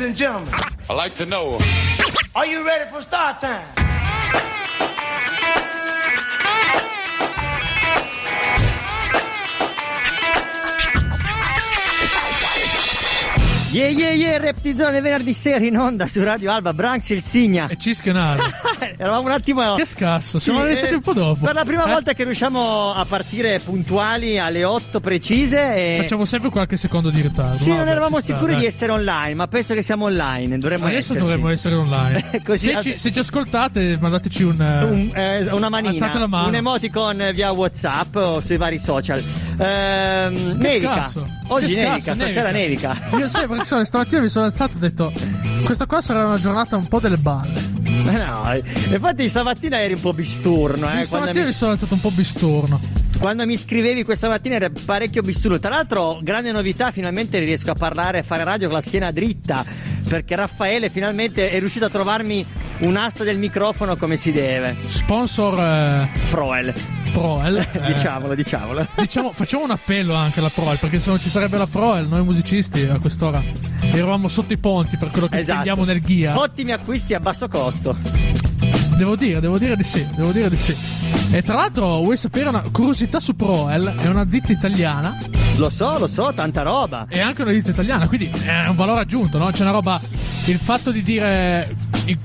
Ladies and gentlemen, I like to know. are you ready for start time? Yeah yeah yeah, Reptizone venerdì sera in onda su Radio Alba, Branx il Signa. E Cischionale. Eravamo un attimo... che scasso, siamo Sì, iniziati eh, un po' dopo. Per la prima Eh? volta che riusciamo a partire puntuali alle 8 precise e... Facciamo sempre qualche secondo di ritardo. Sì, Vabbè, non eravamo ci sta, sicuri dai. di essere online, ma penso che siamo online. Dovremmo Adesso esserci. dovremmo essere online. Se, ci, se ci ascoltate, mandateci un. eh, Un- eh, una manina, la mano. un emoticon via WhatsApp o sui vari social. Ehm, nevica. scasso. Oggi nevica, stasera nevica. Io sai sono, stamattina mi sono alzato e ho detto: Questa qua sarà una giornata un po' delle balle. Eh no, eh, infatti stamattina eri un po' bisturno, eh, stamattina mi mi, sono alzato un po' bistorno. quando mi scrivevi questa mattina eri parecchio bisturno. Tra l'altro, grande novità, finalmente riesco a parlare e fare radio con la schiena dritta, perché Raffaele finalmente è riuscito a trovarmi un'asta del microfono come si deve. Sponsor eh, Proel, Proel. eh, diciamolo, diciamolo. Diciamo, facciamo un appello anche alla Proel, perché se non ci sarebbe la Proel, noi musicisti a quest'ora eravamo sotto i ponti per quello che Esatto. spendiamo nel Ghia. Ottimi acquisti a basso costo. Devo dire, devo dire di sì, devo dire di sì. E tra l'altro, vuoi sapere una curiosità su Proel? È una ditta italiana Lo so, lo so, tanta roba. è anche una ditta italiana, quindi è un valore aggiunto, no? C'è una roba. Il fatto di dire,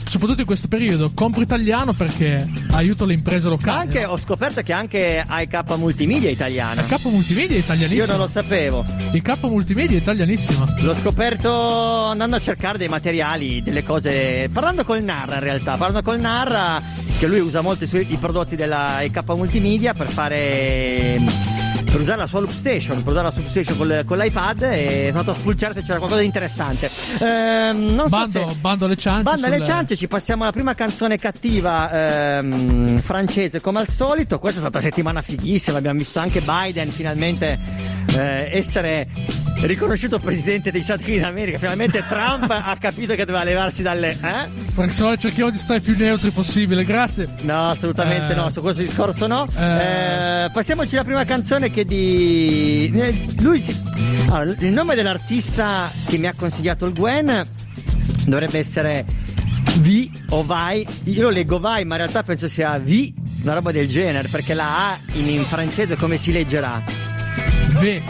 soprattutto in questo periodo, compro italiano perché aiuto le imprese locali. anche no? ho scoperto che anche AIK Multimedia è italiana. Capo multimedia è italianissimo. Io non lo sapevo. Il capo multimedia è italianissimo. L'ho scoperto andando a cercare dei materiali, delle cose. Parlando col Narra in realtà. Parlando col Narra, che lui usa molto i, suoi- i prodotti della AIK Multimedia per fare. Per usare la sua loop station, per usare la sua loop station col- con l'iPad e sono andato a spulciare se c'era qualcosa di interessante. Ehm, non so Bando, se- bando alle ciance. Alle sulle- ciance, ci passiamo alla prima canzone cattiva ehm, francese come al solito. Questa è stata una settimana fighissima, abbiamo visto anche Biden finalmente eh, essere riconosciuto presidente degli Stati Uniti d'America. Finalmente Trump ha capito che doveva levarsi dalle... Eh? No cerchiamo di stare più neutri possibile, grazie. No, assolutamente Eh. no, su questo discorso no. Eh. Eh, passiamoci alla prima canzone che di... Lui si... Allora, il nome dell'artista che mi ha consigliato il Gwen dovrebbe essere Vi o Vai. Io lo leggo Vai, ma in realtà penso sia Vi, una roba del genere, perché la A in, in francese come si leggerà? Ve.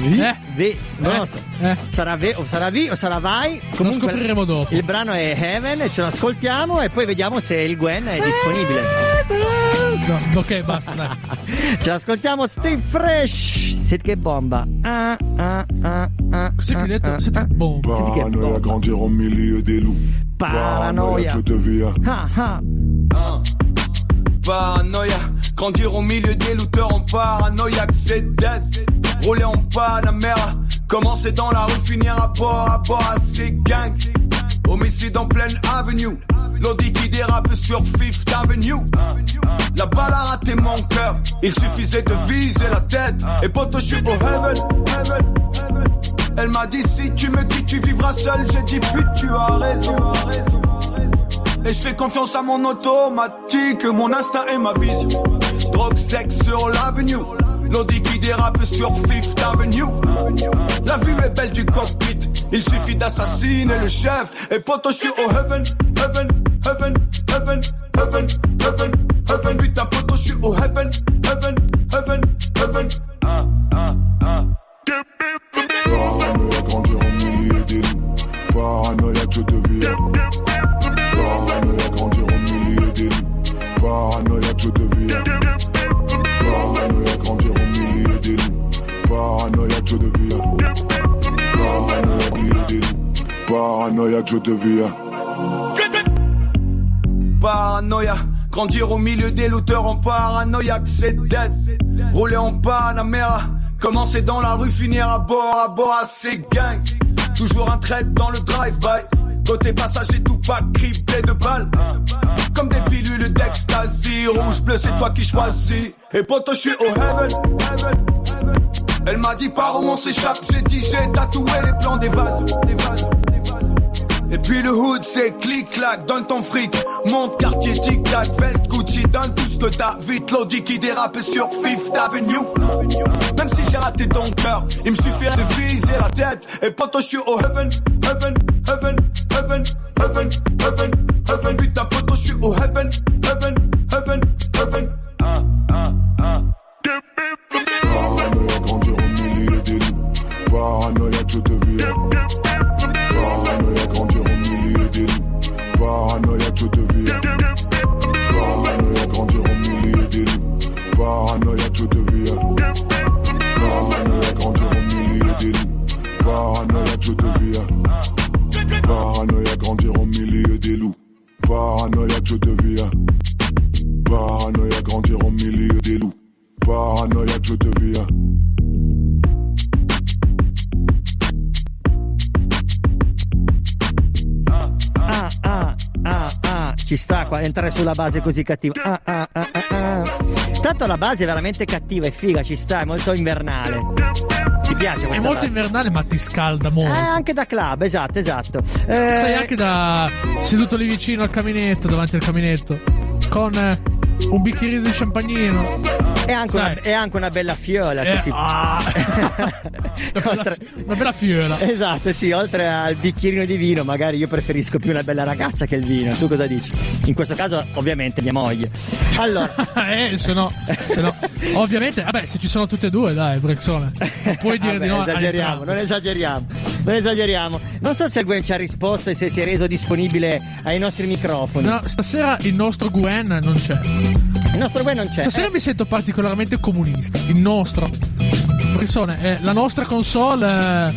Ve. Eh? Ve, non Eh? lo so. Eh? Sarà Ve o sarà Vi o sarà Vai. Lo scopriremo dopo. Il brano è Heaven ce lo ascoltiamo e poi vediamo se il Gwen è disponibile. No, ok, basta. Ce l'ascoltiamo, stay fresh. Senti che bomba. Ah, ah, ah, ah, Cos'è che ah, hai detto? ah, Siete ah. bomba. Senti che Paranoia, bomba. grandir au milieu des loups. Paranoia. tu deviens. Ah, ah. Paranoïa, grandir au milieu des looters en paranoïaque, c'est death. Rouler en Panamera, commencer dans la rue, finir à bord, à bord à ces gangs. Homicide en pleine avenue, l'audi qui dérape sur Fifth Avenue. La balle a raté mon cœur, il suffisait de viser la tête. Et poto, je suis au heaven, heaven, heaven. Elle m'a dit si tu me quittes, tu vivras seul. J'ai dit pute, tu as raison. Et je fais confiance à mon automatique, mon instinct et ma vision. Drogue, sexe sur l'avenue. L'audi qui dérape sur Fifth Avenue. La vue est belle du cockpit. Il suffit d'assassiner le chef. Et poto, je suis au heaven, heaven, heaven, heaven, heaven, heaven, heaven. Putain, poto, je suis au heaven, heaven, heaven, heaven. Paranoïa, grandir au milieu des loups. Paranoïa, je deviens. Paranoïa, grandir au milieu des loups. Paranoïa, Paranoïa, je deviens. Paranoïa, grandir au milieu des looters en paranoïaque, c'est dead. Rouler en Panamera, commencer dans la rue, finir à bord, à bord à ces gangs. Toujours un trait dans le drive-by. Côté passager, tout pas criblé de balles. Comme des pilules d'ecstasy, rouge, bleu, c'est toi qui choisis. Et poto, je suis au heaven. Elle m'a dit par où on s'échappe, j'ai dit j'ai tatoué les plans des vases, des vases. Et puis le hood c'est clic-clac, donne ton fric, monte quartier tic-tac, veste Gucci, donne tout ce que t'as, vite l'audi qui dérape sur Fifth Avenue. Même si j'ai raté ton cœur, il me suffit de viser la tête, et pourtant je suis au heaven, heaven, heaven, heaven, heaven, heaven, heaven, putain, pourtant je suis au heaven, heaven. Qua entrare sulla base così cattiva. Ah, ah, ah, ah, ah. Tanto la base è veramente cattiva, è figa, ci sta, è molto invernale. Ti piace È questa molto base? invernale, ma ti scalda Eh, molto. anche da club, esatto, esatto. Eh, Sei anche da seduto lì vicino al caminetto, davanti al caminetto, con eh, un bicchierino di champagnino. È, anche una, è anche una bella fiola, sì, Eh, sì. ah. una, bella, Oltre- una bella fiola. Esatto, sì, oltre al bicchierino di vino, magari io preferisco più una bella ragazza che il vino. Tu cosa dici? In questo caso, ovviamente, mia moglie. Allora, eh, se no, se no. Ovviamente, vabbè, se ci sono tutte e due, dai, Brexone. Puoi dire Vabbè, di no. a esageriamo, non esageriamo, non esageriamo. Non so se il Gwen ci ha risposto e se si è reso disponibile ai nostri microfoni. No, stasera il nostro Gwen non c'è. Il nostro Gwen non c'è. Stasera Eh, mi sento particolarmente comunista. Il nostro. Persone, eh, la nostra console,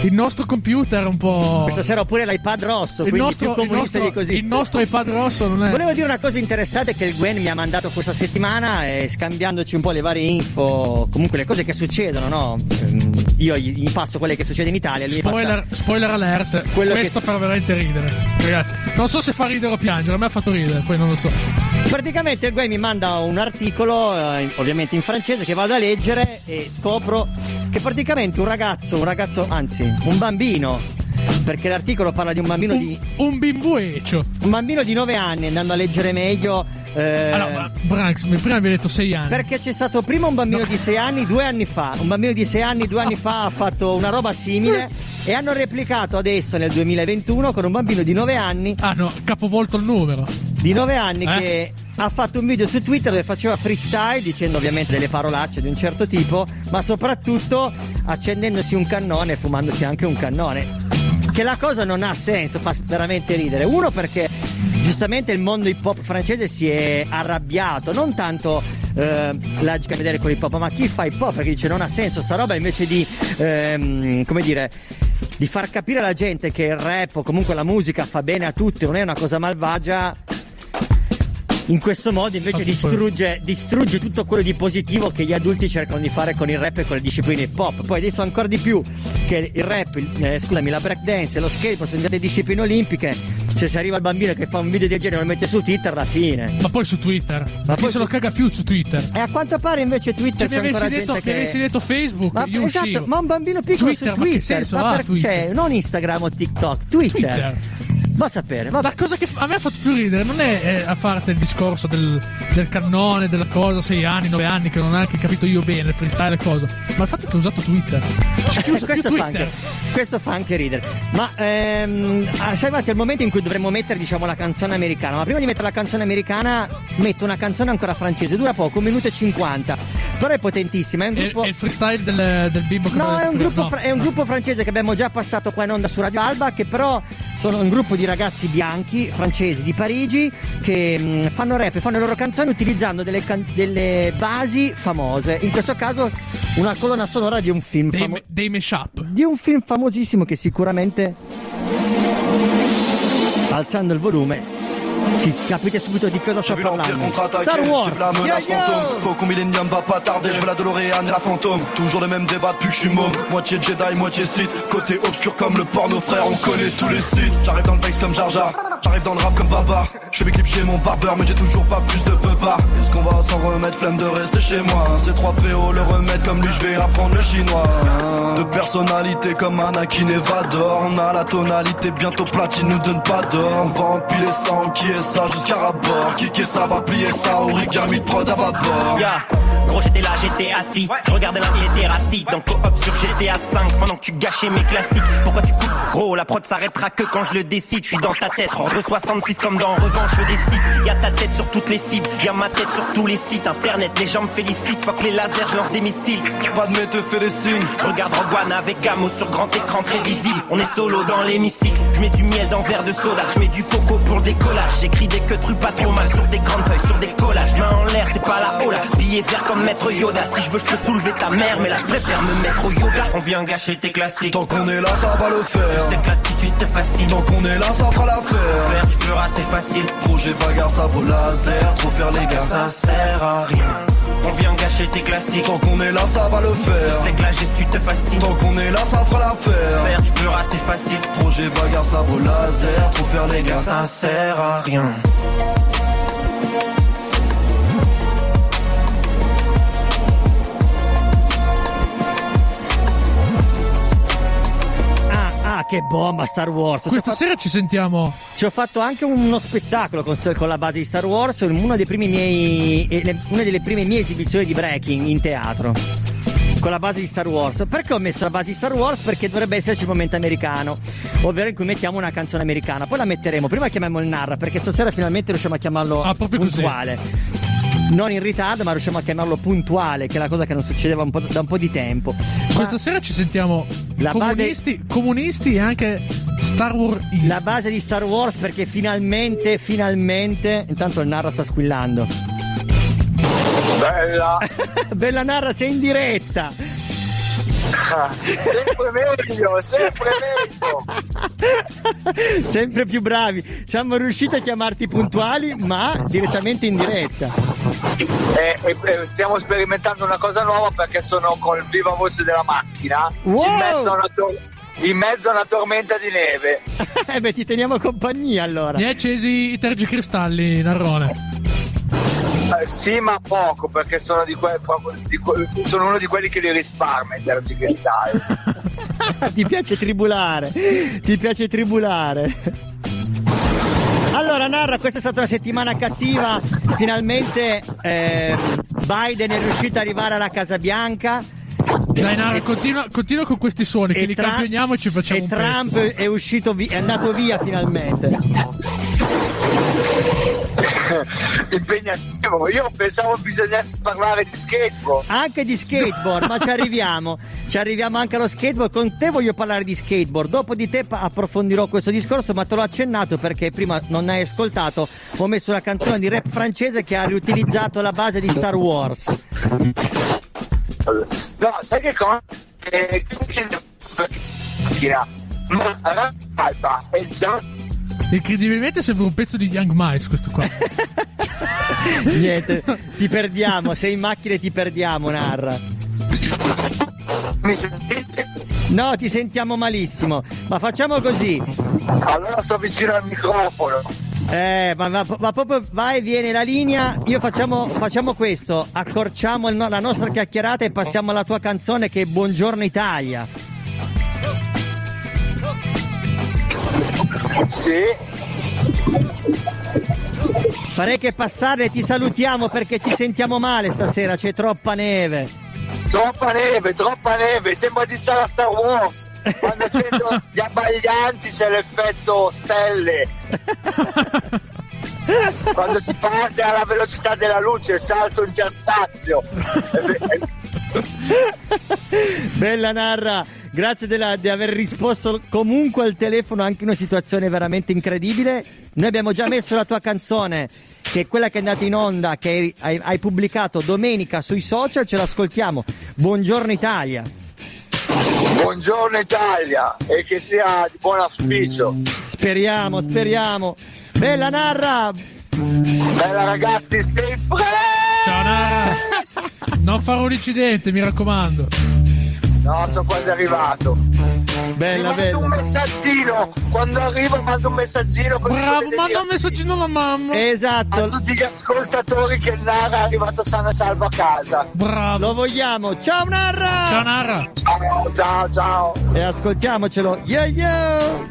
eh, il nostro computer un po'. questa sera ho pure l'iPad rosso, il nostro, il, nostro, così. il nostro iPad rosso non è. Volevo dire una cosa interessante che il Gwen mi ha mandato questa settimana e scambiandoci un po' le varie info, comunque le cose che succedono, no? Io gli passo quelle che succedono in Italia, lui Spoiler, spoiler alert, Quello questo che- fa veramente ridere. Ragazzi, non so se fa ridere o piangere, a me ha fatto ridere, poi non lo so. Praticamente il Guai mi manda un articolo, eh, ovviamente in francese, che vado a leggere e scopro che praticamente un ragazzo, un ragazzo, anzi, un bambino, perché l'articolo parla di un bambino di, Un, un bimbueccio. un bambino di 9 anni, andando a leggere meglio. eh, Allora, Branks, prima mi hai detto 6 anni. perché c'è stato prima un bambino di 6 anni due anni fa. Un bambino di 6 anni due anni fa ha fatto una roba simile e hanno replicato adesso nel 2021 con un bambino di 9 anni Ah no, capovolto il numero. di 9 anni Eh? che ha fatto un video su Twitter dove faceva freestyle dicendo ovviamente delle parolacce di un certo tipo, ma soprattutto accendendosi un cannone e fumandosi anche un cannone. Che la cosa non ha senso, fa veramente ridere. Uno perché giustamente il mondo hip hop francese si è arrabbiato, non tanto eh, la gente a vedere con hip hop, ma chi fa hip hop perché dice non ha senso sta roba invece di ehm, come dire di far capire alla gente che il rap o comunque la musica fa bene a tutti, non è una cosa malvagia. In questo modo invece distrugge, distrugge tutto quello di positivo che gli adulti cercano di fare con il rap e con le discipline hip hop. Poi adesso ancora di più che il rap, il- eh, scusami, la breakdance e lo skateboard sono diventate discipline olimpiche. Se si arriva al bambino che fa un video del genere e lo mette su Twitter, la fine. Ma poi su Twitter. Ma chi poi se lo su- caga più su Twitter? E a quanto pare invece Twitter Cioè, mi c'è avessi ancora detto, gente mi che... avessi detto Facebook, Ma, io esatto, uscivo. ma un bambino piccolo Twitter, su ma che Twitter, senso ma per- Twitter? cioè, non Instagram o TikTok, Twitter. Twitter. Va a sapere, vabbè. La cosa che a me ha fatto più ridere non è eh, a parte il discorso del, del cannone, della cosa, 6 anni, 9 anni, che non ho neanche capito io bene, il freestyle e cosa, ma il fatto che ho usato Twitter. Cioè, che usa più questo, fa anche, questo fa anche ridere. Ma ehm, ah, siamo arrivati al momento in cui dovremmo mettere diciamo la canzone americana. Ma prima di mettere la canzone americana, metto una canzone ancora francese. Dura poco, un minuto e 50. Però è potentissima. È un È, gruppo. è il freestyle del, del bimbo che No, è un, gruppo no. fra- è un gruppo francese che abbiamo già passato qua in onda su Radio Alba, che però sono un gruppo di ragazzi bianchi, francesi di Parigi, che mh, fanno rap e fanno le loro canzoni utilizzando delle, can- delle basi famose. In questo caso una colonna sonora di un film dei, famo- dei mashup. Di un film famosissimo che sicuramente alzando il volume si capite subito di cosa sto J'ai parlando. Star j'ai Wars. vu la menace yo fantôme. Faut qu'au millénium va pas tarder, je veux la DeLorean et la fantôme. Toujours le même débat depuis que je suis môme. Moitié Jedi, moitié Sith. Côté obscur comme le porno frère, on connaît tous les sites. J'arrive dans le bass comme Jar Jar. J'arrive dans le rap comme Babar Je fais mes clips chez mon barbeur mais j'ai toujours pas plus de peupard Est-ce qu'on va s'en remettre, flemme de rester chez moi? C'est 3 PO, le remède comme lui je vais apprendre le chinois. De personnalité comme Anakin et Vador On a la tonalité, bientôt platine nous donne pas d'or. On va empiler ça, qui est ça jusqu'à rabord Qui est ça va plier ça, origami de prod à bâbord Ya, Gros j'étais là, j'étais assis. Je regardais l'intéracie Donc hop sur GTA 5 Pendant que tu gâchais mes classiques. Pourquoi tu coupes? Gros la prod s'arrêtera que quand je le décide. Je suis dans ta tête Ordre 66 comme dans Revanche des sites Y'a ta tête sur toutes les cibles Y'a ma tête sur tous les sites Internet les gens me félicitent Fuck les lasers je lance des missiles Pas de te fait des signes je regarde Rogue avec Gamo sur grand écran très visible. On est solo dans l'hémicycle. Je mets du miel dans verre de soda. Je mets du coco pour le décollage. J'écris des que trucs pas trop mal sur des grandes feuilles, sur des collages. Main en l'air, c'est pas la hola. Billet vert comme maître Yoda. Si je veux, je peux soulever ta mère. Mais là, je préfère me mettre au yoga. On vient gâcher tes classiques. Tant qu'on est là ça va le faire C'est que l'attitude te fascine. Tant qu'on est là ça fera l'affaire Faire, tu pleuras, c'est facile. Projet bagarre sabre laser Trop faire les gars Ça sert à rien. On vient gâcher tes classiques. Tant qu'on est là, ça va le faire. C'est que la gestu te fascine. Tant qu'on est là, ça fera l'affaire. Faire du beurre assez facile. Projet bagarre, sabre laser, faut faire les gars. Ça sert à rien. Ah, che bomba Star Wars. Ci Questa fatto- sera ci sentiamo. Ci ho fatto anche uno spettacolo con, con la base di Star Wars, primi miei, eh, una delle prime mie esibizioni di breaking in teatro. Con la base di Star Wars. Perché ho messo la base di Star Wars? Perché dovrebbe esserci il momento americano, ovvero in cui mettiamo una canzone americana. Poi la metteremo. Prima chiamiamo il Narra, perché stasera finalmente riusciamo a chiamarlo Ah, proprio così. Non in ritardo, ma riusciamo a chiamarlo puntuale, che è la cosa che non succedeva un po' da un po' di tempo. Ma- Questa sera ci sentiamo La base- comunisti, comunisti e anche Star Wars. La base di Star Wars perché finalmente, finalmente. Intanto il Narra sta squillando. Bella, Bella Narra, sei in diretta. Sempre meglio, sempre meglio. Sempre più bravi. Siamo riusciti a chiamarti puntuali, ma direttamente in diretta. E, e- e stiamo sperimentando una cosa nuova perché sono col viva voce della macchina Wow! in, mezzo a una tor- in mezzo a una tormenta di neve. eh beh, ti teniamo compagnia allora. Mi hai accesi i tergicristalli, Narrone. Sì, ma poco perché sono, di que- di que- sono uno di quelli che li risparmia in termini cristalli. ti piace tribulare. Ti piace tribulare. Allora, Narra, questa è stata una settimana cattiva. Finalmente eh, Biden è riuscito ad arrivare alla Casa Bianca. Dai, Nara, continua, continua con questi suoni che li Tra- campioniamo e ci facciamo e un Trump pezzo. è uscito vi- è andato via finalmente. Impegnativo. Io pensavo bisognasse parlare di skateboard. Anche di skateboard, ma ci arriviamo. Ci arriviamo anche allo skateboard. Con te voglio parlare di skateboard. Dopo di te approfondirò questo discorso, ma te l'ho accennato perché prima non hai ascoltato. Ho messo una canzone di rap francese che ha riutilizzato la base di Star Wars. No, sai che cosa? Eh, macchina. Ma Alba è già Incredibilmente sembra un pezzo di Young Mice questo qua. Niente, ti perdiamo. Sei in macchina e ti perdiamo, Narra. mi sentite? No, ti sentiamo malissimo. Ma facciamo così. Allora sto vicino al microfono. Eh, ma, ma- ma proprio vai e viene la linea. Io facciamo, facciamo questo: accorciamo il la nostra chiacchierata e passiamo alla tua canzone che è Buongiorno Italia. Sì. Farei che passare, ti salutiamo perché ci sentiamo male stasera, c'è troppa neve. Troppa neve, troppa neve, sembra di stare a Star Wars. Quando accendo gli abbaglianti c'è l'effetto stelle. Quando si parte alla velocità della luce, salto interspazio. Bella Narra, grazie della- di aver risposto comunque al telefono anche in una situazione veramente incredibile. Noi abbiamo già messo la tua canzone, che è quella che è andata in onda, che hai, hai pubblicato domenica sui social, ce l'ascoltiamo. Buongiorno Italia. Buongiorno Italia e che sia di buon auspicio. Speriamo, speriamo. Bella Narra, Bella ragazzi, stay fresh! Ciao Nara! Non fare un incidente, mi raccomando. No, sono quasi arrivato. Ti bella, mando un bella. messaggino. Quando arrivo mando un messaggino Bravo, manda un messaggino alla mamma. a Esatto, tutti gli ascoltatori che Nara è arrivato sano e salvo a casa. Bravo. lo vogliamo. Ciao Narra! Ciao Nara. Ciao, ciao, ciao. E ascoltiamocelo. Yo yo!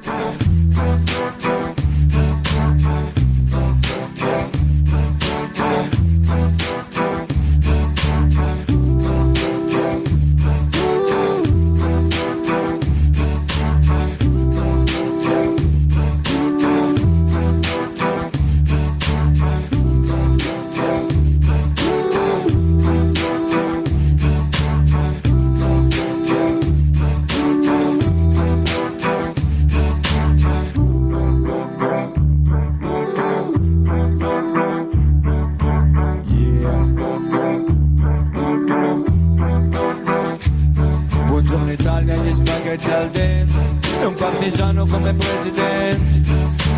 Un partigiano come presidente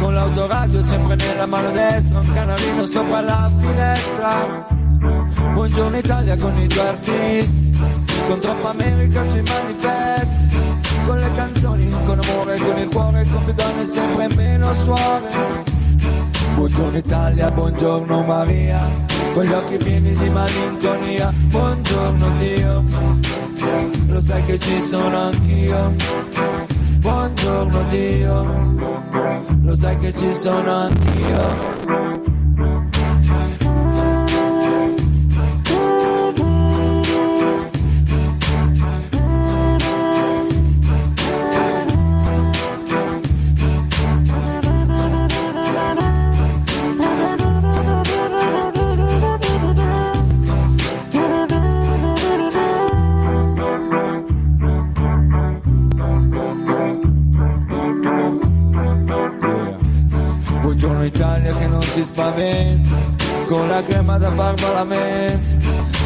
Con l'autoradio sempre nella mano destra Un canalino sopra la finestra Buongiorno Italia con i tuoi artisti, con troppa America sui manifesti, con le canzoni, con amore, con il cuore, con più donne sempre meno suore. Buongiorno Italia, buongiorno Maria, con gli occhi pieni di malinconia. Buongiorno Dio, lo sai che ci sono anch'io. Buongiorno Dio, lo sai che ci sono anch'io. Crema da mente,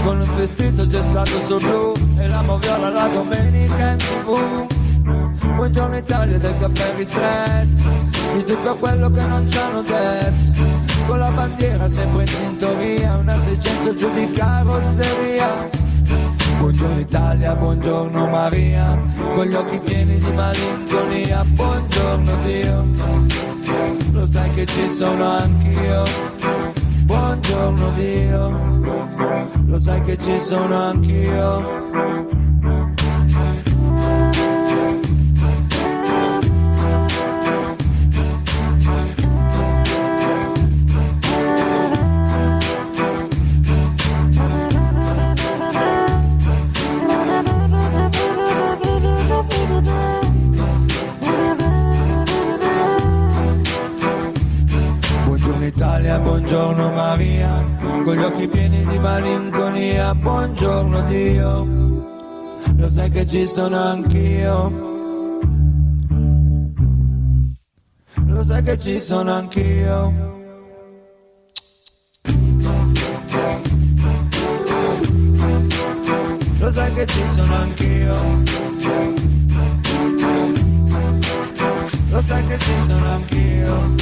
con un vestito gessato sul blu e la moviola la domenica in tv. Buongiorno Italia del caffè ristretto, di tutto quello che non ci hanno detto, con la bandiera sempre in tintoria, una 600 giù di carrozzeria. Buongiorno Italia, buongiorno Maria, con gli occhi pieni di malinconia, buongiorno Dio, lo sai che ci sono anch'io. Buongiorno Dio, lo sai che ci sono anch'io. Che ci sono anch'io. Lo sai che ci sono anch'io. Lo sai che ci sono anch'io. Lo sai che ci sono anch'io.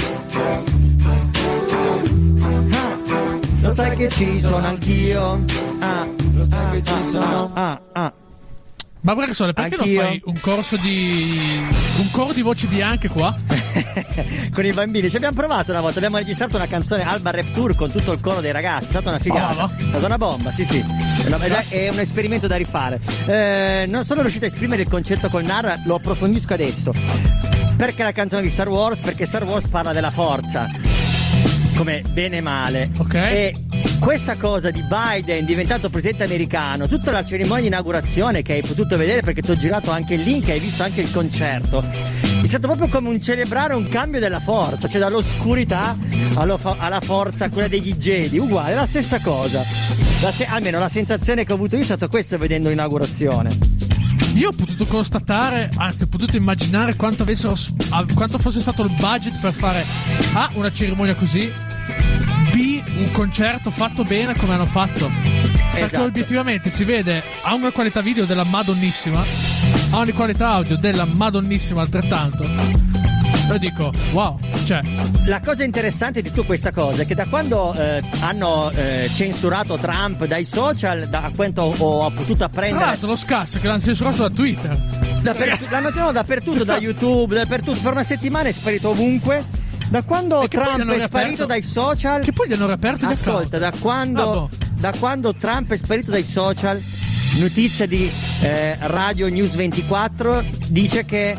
Lo sai che ci sono anch'io. Ma Braxole, perché Anch'io. non fai un corso di. un coro di voci bianche qua? con i bambini. Ci abbiamo provato una volta, abbiamo registrato una canzone Alba Rap Tour con tutto il coro dei ragazzi, è stata una figata. Brava. È stata una bomba, sì sì. È, una- è- è un esperimento da rifare. Eh, non sono riuscito a esprimere il concetto col Narra, lo approfondisco adesso. Perché la canzone di Star Wars? Perché Star Wars parla della forza. Come bene e male. Ok. E questa cosa di Biden diventato presidente americano, tutta la cerimonia di inaugurazione che hai potuto vedere perché ti ho girato anche il link e hai visto anche il concerto, è stato proprio come un celebrare un cambio della forza, cioè dall'oscurità alla forza, quella degli Jedi, uguale, la stessa cosa. La se- almeno la sensazione che ho avuto io è stata questa vedendo l'inaugurazione. Io ho potuto constatare, anzi, ho potuto immaginare quanto, avessero, ah, quanto fosse stato il budget per fare A. una cerimonia così, B. un concerto fatto bene come hanno fatto. Perché Esatto. obiettivamente si vede, ha una qualità video della madonnissima, ha una qualità audio della madonnissima altrettanto. Io dico, wow, cioè, La cosa interessante di tutta questa cosa è che da quando eh, hanno eh, censurato Trump dai social, da quanto ho, ho potuto tra apprendere l'altro lo scasso che l'hanno censurato da Twitter. Dappertutto, l'hanno tenuto dappertutto, da YouTube, dappertutto. Per una settimana è sparito ovunque. Da quando E Trump è sparito dai social. Che poi gli hanno riaperto gli Ascolta, da quando, Ah, boh. da quando Trump è sparito dai social, notizia di eh, Radio News 24 dice che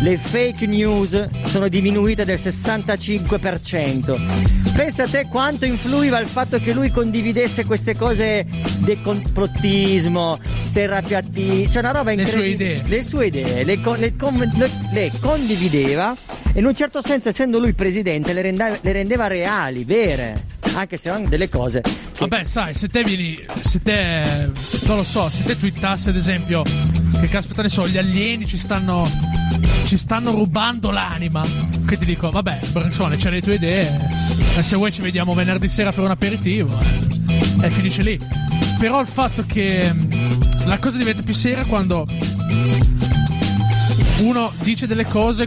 le fake news sono diminuite del 65%. Pensa a te quanto influiva il fatto che lui condividesse queste cose del complottismo, terrapiattismo, cioè una roba Le sue incredibile. idee. Le sue idee, le, con- le le- condivideva e in un certo senso, essendo lui presidente, le rendeva, le rendeva reali, vere, anche se erano delle cose. che- Vabbè, sai, se te vieni. Se te. Non lo so, se te twittassi ad esempio. Che caspita ne so, gli alieni ci stanno. Ci stanno rubando l'anima. Che ti dico, vabbè, Bransone, c'hai le tue idee. eh, Se vuoi ci vediamo venerdì sera per un aperitivo. eh, E finisce lì. Però il fatto che. mh, La cosa diventa più seria quando. Uno dice delle cose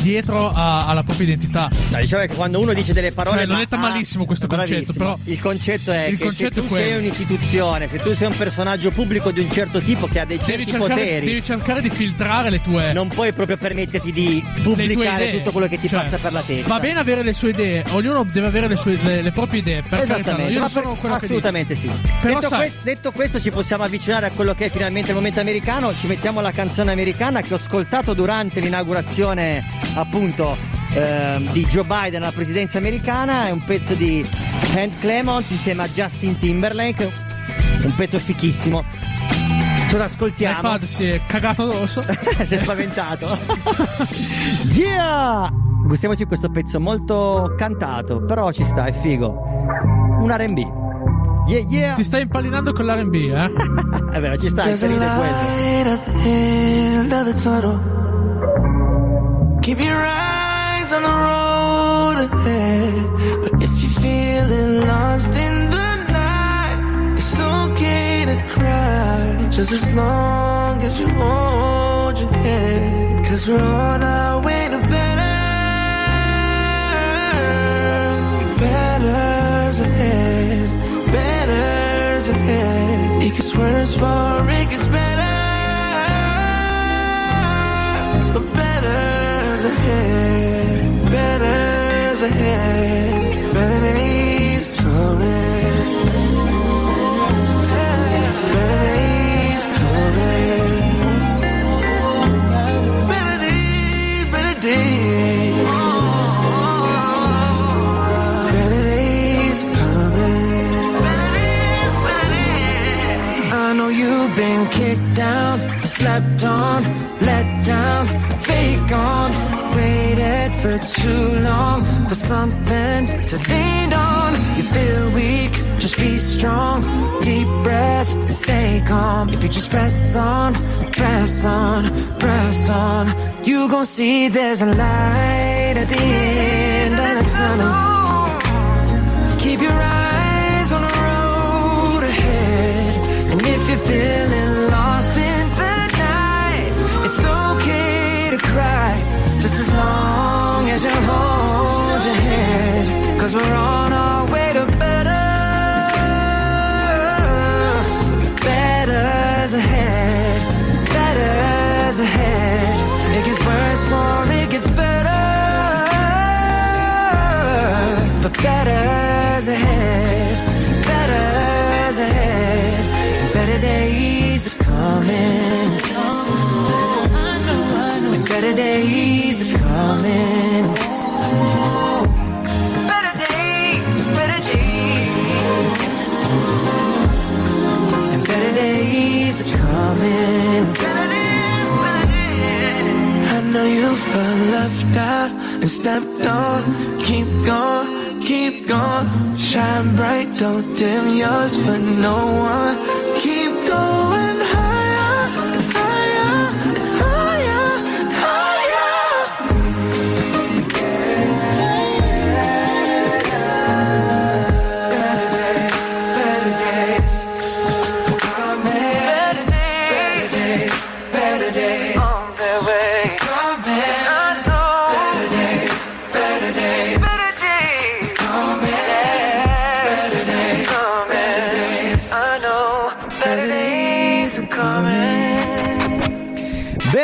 dietro a- alla propria identità. No, diciamo che quando uno dice delle parole. Cioè, l'ho ma- detta malissimo questo concetto, bravissimo. però- Il concetto è Il che concetto se tu sei un'istituzione, se tu sei un personaggio pubblico di un certo tipo che ha dei Devi certi cercare, poteri. devi cercare di filtrare le tue. Non puoi proprio permetterti di pubblicare tutto quello che ti Cioè, passa per la testa. Va bene avere le sue idee, ognuno deve avere le, sue, le, le proprie idee. Per carità, Esattamente, io ma non sono quello che dice. assolutamente sì. Detto, sai- que- detto questo, ci possiamo avvicinare a quello che è finalmente il momento americano. Ci mettiamo la canzone americana che ho ascoltato durante l'inaugurazione, appunto, ehm, di Joe Biden alla presidenza americana. È un pezzo di Hank Clemont insieme a Justin Timberlake. Un pezzo fichissimo. Ce l'ascoltiamo. L'iPad si è cagato addosso. si è spaventato. yeah! Gustiamoci questo pezzo molto cantato, però ci sta, è figo. Un RB. Yeah, yeah! Ti stai impallinando con l'R&B, eh? È vero, ci sta, è quello. Keep your eyes on the road ahead. But if you're feeling lost in the night, it's okay to cry. Just as long as you hold your head. Cause we're on our way to better. Better's ahead. Better's ahead. It gets worse for it gets better. Better's ahead. Better's ahead. Better days coming. Better days coming. Better days, better days. Days you've been kicked down, slept on, let down, fake on, waited for too long for something to lean on. You feel weak, just be strong. Deep breath, stay calm. If you just press on, press on, press on, you gon' see there's a light at the end of the tunnel. Keep your eyes on the road ahead. And if you're feeling it's okay to cry. Just as long as you hold your head. Cause we're on our way to better. Better's ahead. Better's ahead. It gets worse for it gets better. But better's ahead, better's ahead, better days are coming. Better days are coming. Better days, better days. And better days are coming. I know you felt left out and stepped on. Keep going, keep going. Shine bright, don't dim yours for no one.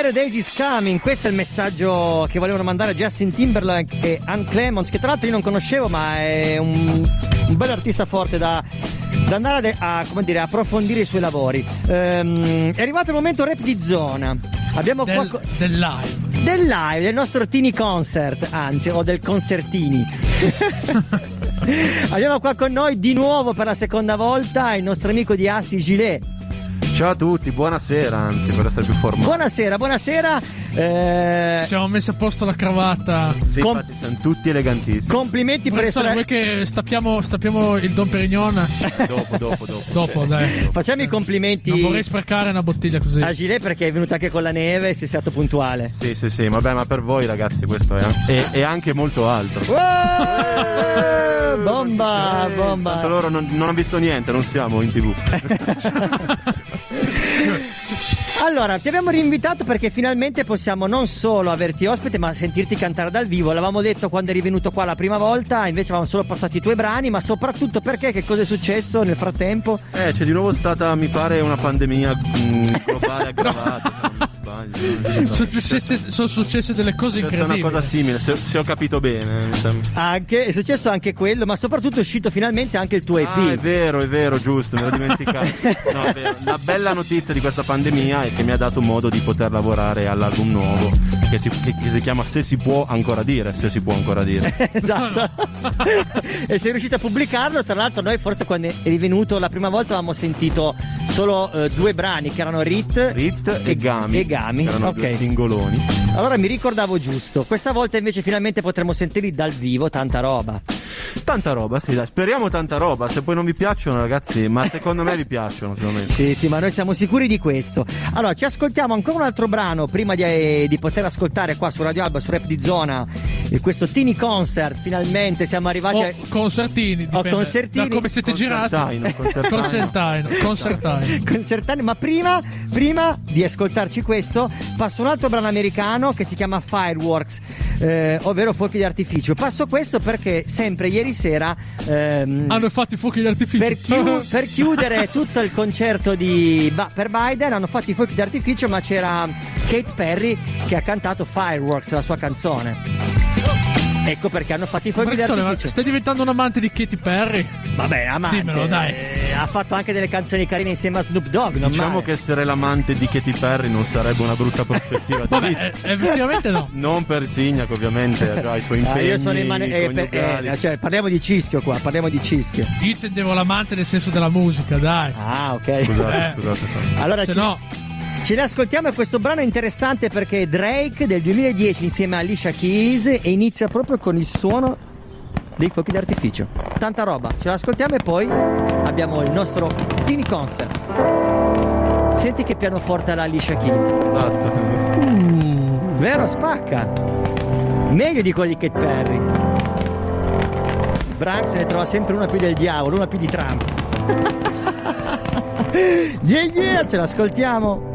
Better Days is coming, questo è il messaggio che volevano mandare Justin Timberlake e Ann Clemons, che tra l'altro io non conoscevo, ma è un, un bel artista forte da, da andare a, a, come dire, approfondire i suoi lavori. Ehm, è arrivato il momento rap di zona. Abbiamo Del, qua del live. del live, del nostro Tini Concert, anzi, o del concertini. Abbiamo qua con noi di nuovo per la seconda volta il nostro amico di Asti Gilet. Ciao a tutti, buonasera, anzi, per essere più formale. Buonasera, buonasera. Eh, Ci siamo messi a posto la cravatta. Sì, com- infatti, siamo tutti elegantissimi. complimenti per Professore, essere. vuoi che stappiamo, stappiamo il Don Perignon? dopo, dopo, dopo. Dopo, dai. Facciamo i complimenti Non vorrei sprecare una bottiglia così. a Gilet perché è venuto anche con la neve e sei stato puntuale. Sì, sì, sì, vabbè, ma per voi ragazzi questo è, è, è anche molto altro. Wow! bomba, bomba. Tanto loro non, non hanno visto niente, non siamo in tv. Allora, ti abbiamo rinvitato perché finalmente possiamo non solo averti ospite, ma sentirti cantare dal vivo. L'avevamo detto quando eri venuto qua la prima volta, invece avevamo solo passato i tuoi brani, ma soprattutto perché che cosa è successo nel frattempo? Eh, c'è di nuovo stata, mi pare, una pandemia mm, globale aggravata. Sono successe, delle cose Questa è incredibili. una cosa simile, se, se ho capito bene. Anche, è successo anche quello, ma soprattutto è uscito finalmente anche il tuo EP. Ah, è vero, è vero, giusto, me l'ho dimenticato. No, è vero. La bella notizia di questa pandemia è che mi ha dato modo di poter lavorare all'album nuovo, che si, che- che si chiama Se si può ancora dire, se si può ancora dire. esatto. e sei riuscito a pubblicarlo. Tra l'altro, noi forse quando eri venuto la prima volta avevamo sentito solo eh, due brani che erano Rit, Rit e Gami. E Gami, Erano ok. singoloni. Allora mi ricordavo giusto. Questa volta invece finalmente potremo sentirli dal vivo, tanta roba. Tanta roba, sì, dai, speriamo tanta roba. Se poi non vi piacciono, ragazzi, ma secondo me vi piacciono, sicuramente. Sì, sì, ma noi siamo sicuri di questo. Allora, ci ascoltiamo ancora un altro brano prima di, eh, di poter ascoltare qua su Radio Alba, su Rap di Zona, eh, questo Tini Concert. Finalmente siamo arrivati a... O concertini, O concertini. da come siete girati. Concertino, concertino. Concertino. Ma prima, prima di ascoltarci questo, passo un altro brano americano che si chiama Fireworks, eh, ovvero fuochi di artificio. Passo questo perché sempre ieri sera. ehm, Hanno fatto i fuochi d'artificio. per, chiu- per chiudere tutto il concerto di Ba- per Biden hanno fatto i fuochi d'artificio, ma c'era Kate Perry che ha cantato Fireworks, la sua canzone. Ecco perché hanno fatto i fuochi d'artificio. stai diventando un amante di Katy Perry? Vabbè, amante, Dimmelo, dai. eh, ha fatto anche delle canzoni carine insieme a Snoop Dogg. Non Diciamo male. che essere l'amante di Katy Perry non sarebbe una brutta prospettiva Vabbè, eh, effettivamente no. Non per Signac, ovviamente, ha già i suoi Ah, impegni io sono in mane- eh, per- coniugali. eh, cioè, parliamo di cischio qua, parliamo di cischio. Io intendevo l'amante nel senso della musica, dai. Ah, ok. Scusate, Eh. scusate. Allora, Se ci, no, ce ne ascoltiamo e questo brano è interessante perché Drake del 2010 insieme a Alicia Keys e inizia proprio con il suono dei fuochi d'artificio. Tanta roba, ce l'ascoltiamo e poi abbiamo il nostro Tini Concert. Senti che pianoforte ha la Alicia Keys. Esatto. Mm, vero spacca. Meglio di quelli di Kate Perry. Branks ne trova sempre una più del diavolo, una più di Trump. yeah yeah, ce l'ascoltiamo.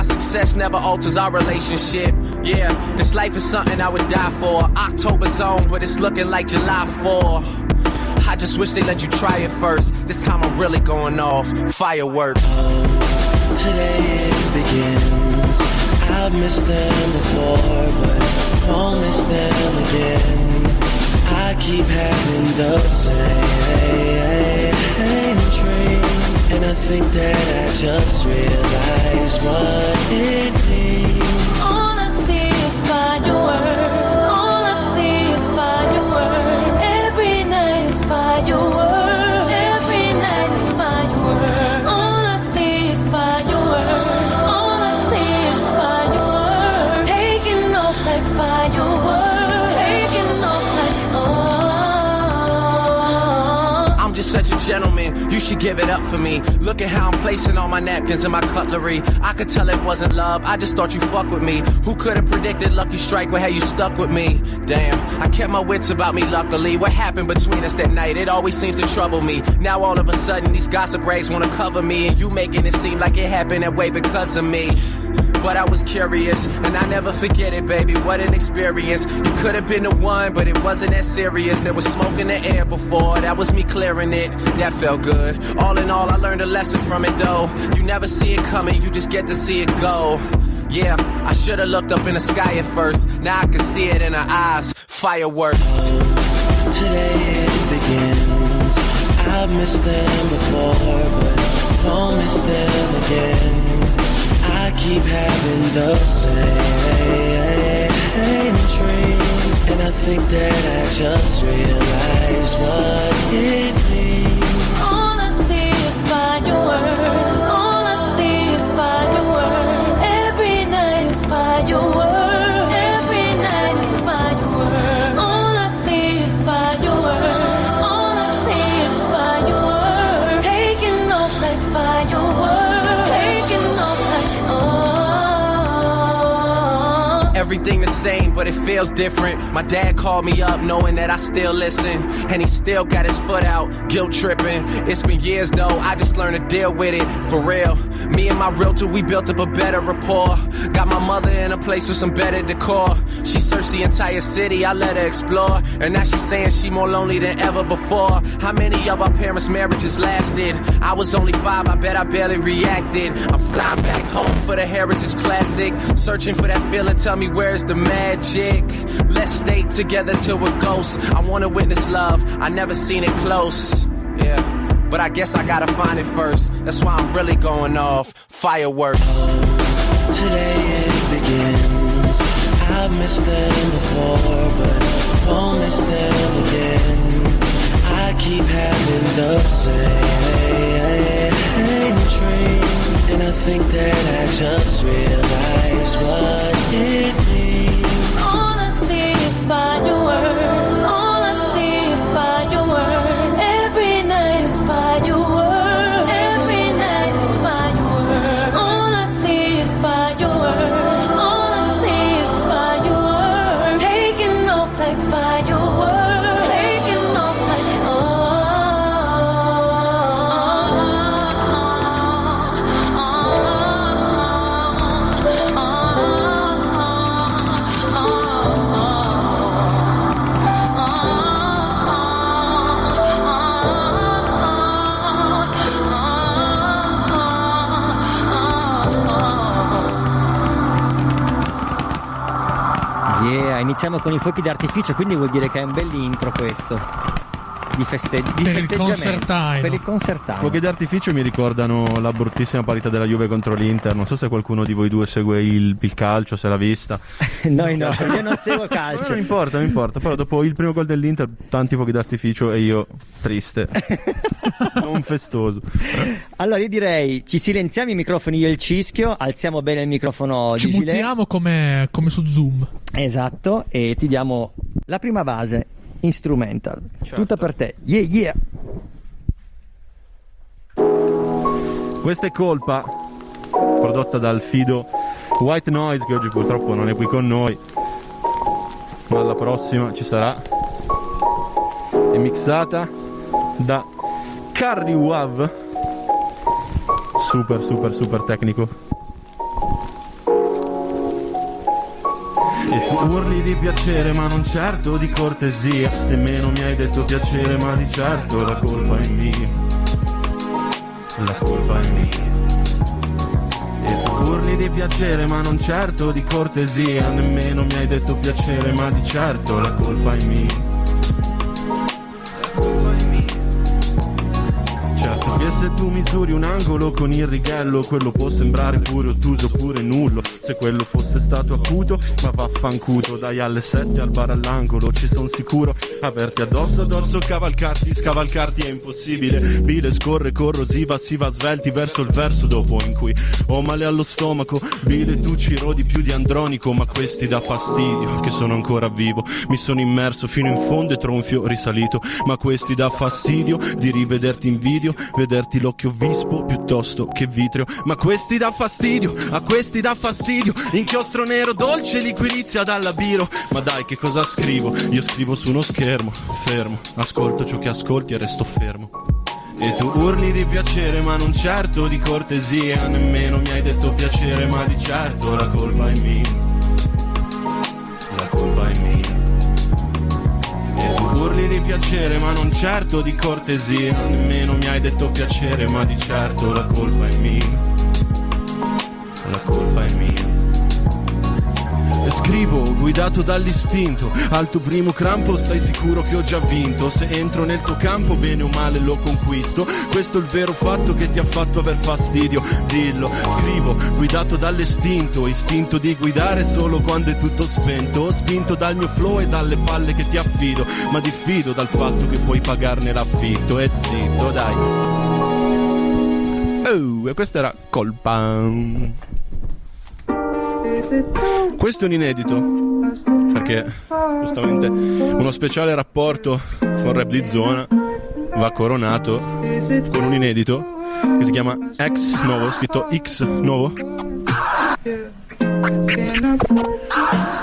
success never alters our relationship. Yeah, this life is something I would die for. October's on, but it's looking like July 4. I just wish they let you try it first. This time I'm really going off. Fireworks. Today it begins. I've missed them before, but won't miss them again. I keep having the same dream, and I think that I just realized what it means. All I see is fireworks. You should give it up for me. Look at how I'm placing all my napkins and my cutlery. I could tell it wasn't love, I just thought you fuck with me. Who could have predicted Lucky Strike would have you stuck with me? Damn, I kept my wits about me luckily. What happened between us that night? It always seems to trouble me. Now all of a sudden these gossip rags wanna cover me, and you making it seem like it happened that way because of me. But I was curious, and I never forget it, baby. What an experience. You could have been the one, but it wasn't that serious. There was smoke in the air before, that was me clearing it. That felt good. All in all, I learned a lesson from it, though. You never see it coming, you just get to see it go. Yeah, I should have looked up in the sky at first. Now I can see it in her eyes. Fireworks. Today it begins. I've missed them before, but won't miss them again. I keep having the same dream, and I think that I just realized what it means. All I see is fireworks. But it feels different. My dad called me up knowing that I still listen, and he still got his foot out, guilt tripping. It's been years though, I just learned to deal with it for real. Me and my realtor, we built up a better rapport. Got my mother in a place with some better decor. She searched the entire city, I let her explore, and now she's saying she more lonely than ever before. How many of our parents' marriages lasted? I was only five, I bet I barely reacted. I'm flying back home for the Heritage Classic, searching for that feeling. Tell me where's the magic? Let's stay together till we're ghosts. I wanna witness love, I never seen it close. Yeah, but I guess I gotta find it first. That's why I'm really going off fireworks. Today it begins. I've missed them before, but won't miss them again. I keep having the same dream, and I think that I just realized what it means. All I see is fireworks. Con i fuochi d'artificio, quindi vuol dire che è un bell'intro questo. Di, feste- di Per il festeggiamento. Per il concertino. Fuochi d'artificio mi ricordano la bruttissima partita della Juve contro l'Inter. Non so se qualcuno di voi due segue il, il calcio, se l'ha vista. Noi no, io non seguo Ma calcio. non importa, non importa. Però dopo il primo gol dell'Inter, tanti fuochi d'artificio e io triste. non festoso. Allora io direi ci silenziamo i microfoni io e il cischio, alziamo bene il microfono Ci mutiamo come, come su Zoom. Esatto, e ti diamo la prima base instrumental. Tutta per te. Yeah, yeah. Questa è colpa prodotta dal fido White Noise che oggi purtroppo non è qui con noi. Ma alla prossima ci sarà. È mixata da Carry Wav. Super super super tecnico. E tu urli di piacere ma non certo di cortesia. Nemmeno mi hai detto piacere ma di certo la colpa è mia. La colpa è mia. E tu urli di piacere ma non certo di cortesia. Nemmeno mi hai detto piacere ma di certo la colpa è mia. La colpa è mia Che se tu misuri un angolo con il righello Quello può sembrare pure ottuso oppure nullo. Se quello fosse stato acuto Ma vaffancuto Dai alle sette al bar all'angolo Ci son sicuro. Averti addosso addosso Cavalcarti Scavalcarti è impossibile. Bile scorre corrosiva Si va svelti verso il verso dopo in cui Ho male allo stomaco. Bile tu ci rodi più di andronico Ma questi dà fastidio Che sono ancora vivo. Mi sono immerso fino in fondo e tronfio risalito Ma questi dà fastidio Di rivederti in video Vederti l'occhio vispo piuttosto che vitreo Ma questi dà fastidio A questi dà fastidio. Inchiostro nero dolce liquirizia dalla biro. Ma dai che cosa scrivo? Io scrivo su uno schermo Fermo. Ascolto ciò che ascolti e resto fermo. E tu urli di piacere ma non certo di cortesia. Nemmeno mi hai detto piacere ma di certo la colpa è mia. La colpa è mia urli di piacere ma non certo di cortesia. Nemmeno mi hai detto piacere ma di certo la colpa è mia. La colpa è mia scrivo, guidato dall'istinto. Al tuo primo crampo stai sicuro che ho già vinto. Se entro nel tuo campo bene o male lo conquisto. Questo è il vero fatto che ti ha fatto aver fastidio. Dillo, scrivo, guidato dall'istinto. Istinto di guidare solo quando è tutto spento. Spinto dal mio flow e dalle palle che ti affido. Ma diffido dal fatto che puoi pagarne l'affitto. E zitto, dai. Oh, e questa era colpa questo è un inedito, perché giustamente uno speciale rapporto con Rap di Zona va coronato con un inedito che si chiama X Novo, scritto X Novo.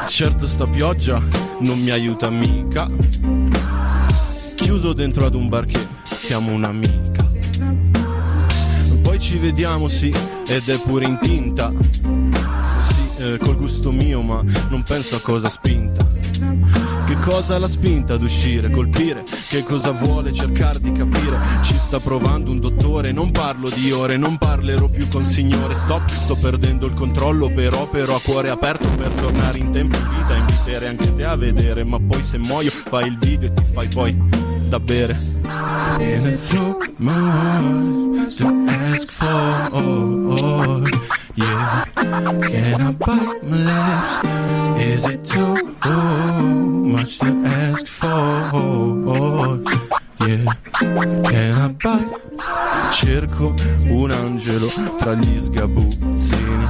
Certo sta pioggia non mi aiuta mica. Chiuso dentro ad un bar che chiamo un'amica. Poi ci vediamo, sì, ed è pure in tinta. Eh, col gusto mio, ma non penso a cosa spinta. Che cosa l'ha spinta ad uscire, colpire? Che cosa vuole cercare di capire? Ci sta provando un dottore, non parlo di ore, non parlerò più con signore. Stop, sto perdendo il controllo, però, però a cuore aperto per tornare in tempo in vita. Inviterei anche te a vedere, ma poi se muoio fai il video e ti fai poi da bere. Is it too much to ask for? Yeah. Can I bite my lips? Is it too much to ask for? Yeah. Can I bite? Cerco un angelo tra gli sgabuzzini.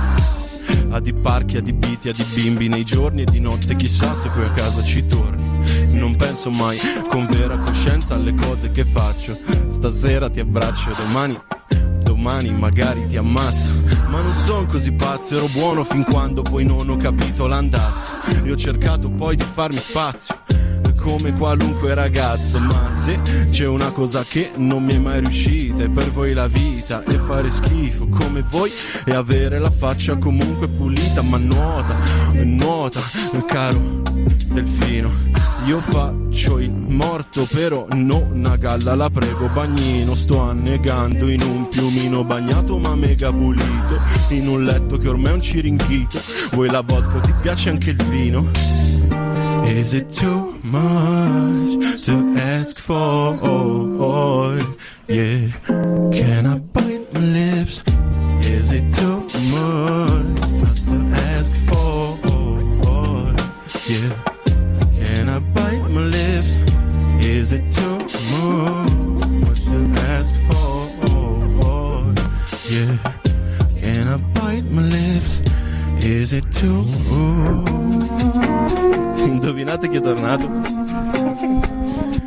A di parchi, a di biti, a di bimbi nei giorni e di notte, chissà se poi a casa ci torni. Non penso mai con vera coscienza alle cose che faccio. Stasera ti abbraccio e domani domani magari ti ammazzo. Ma non sono così pazzo, ero buono fin quando poi non ho capito l'andazzo. E ho cercato poi di farmi spazio. Come qualunque ragazzo, ma se c'è una cosa che non mi è mai riuscita, è per voi la vita e fare schifo come voi e avere la faccia comunque pulita, ma nuota, nuota, caro delfino. Io faccio il morto, però no, una galla la prego, bagnino. Sto annegando in un piumino bagnato ma mega pulito. In un letto che ormai è un cirinchito. Vuoi la vodka, ti piace anche il vino? Is it too much to ask for? Yeah. Can I bite my lips? Is it too Is it too Indovinate chi è tornato?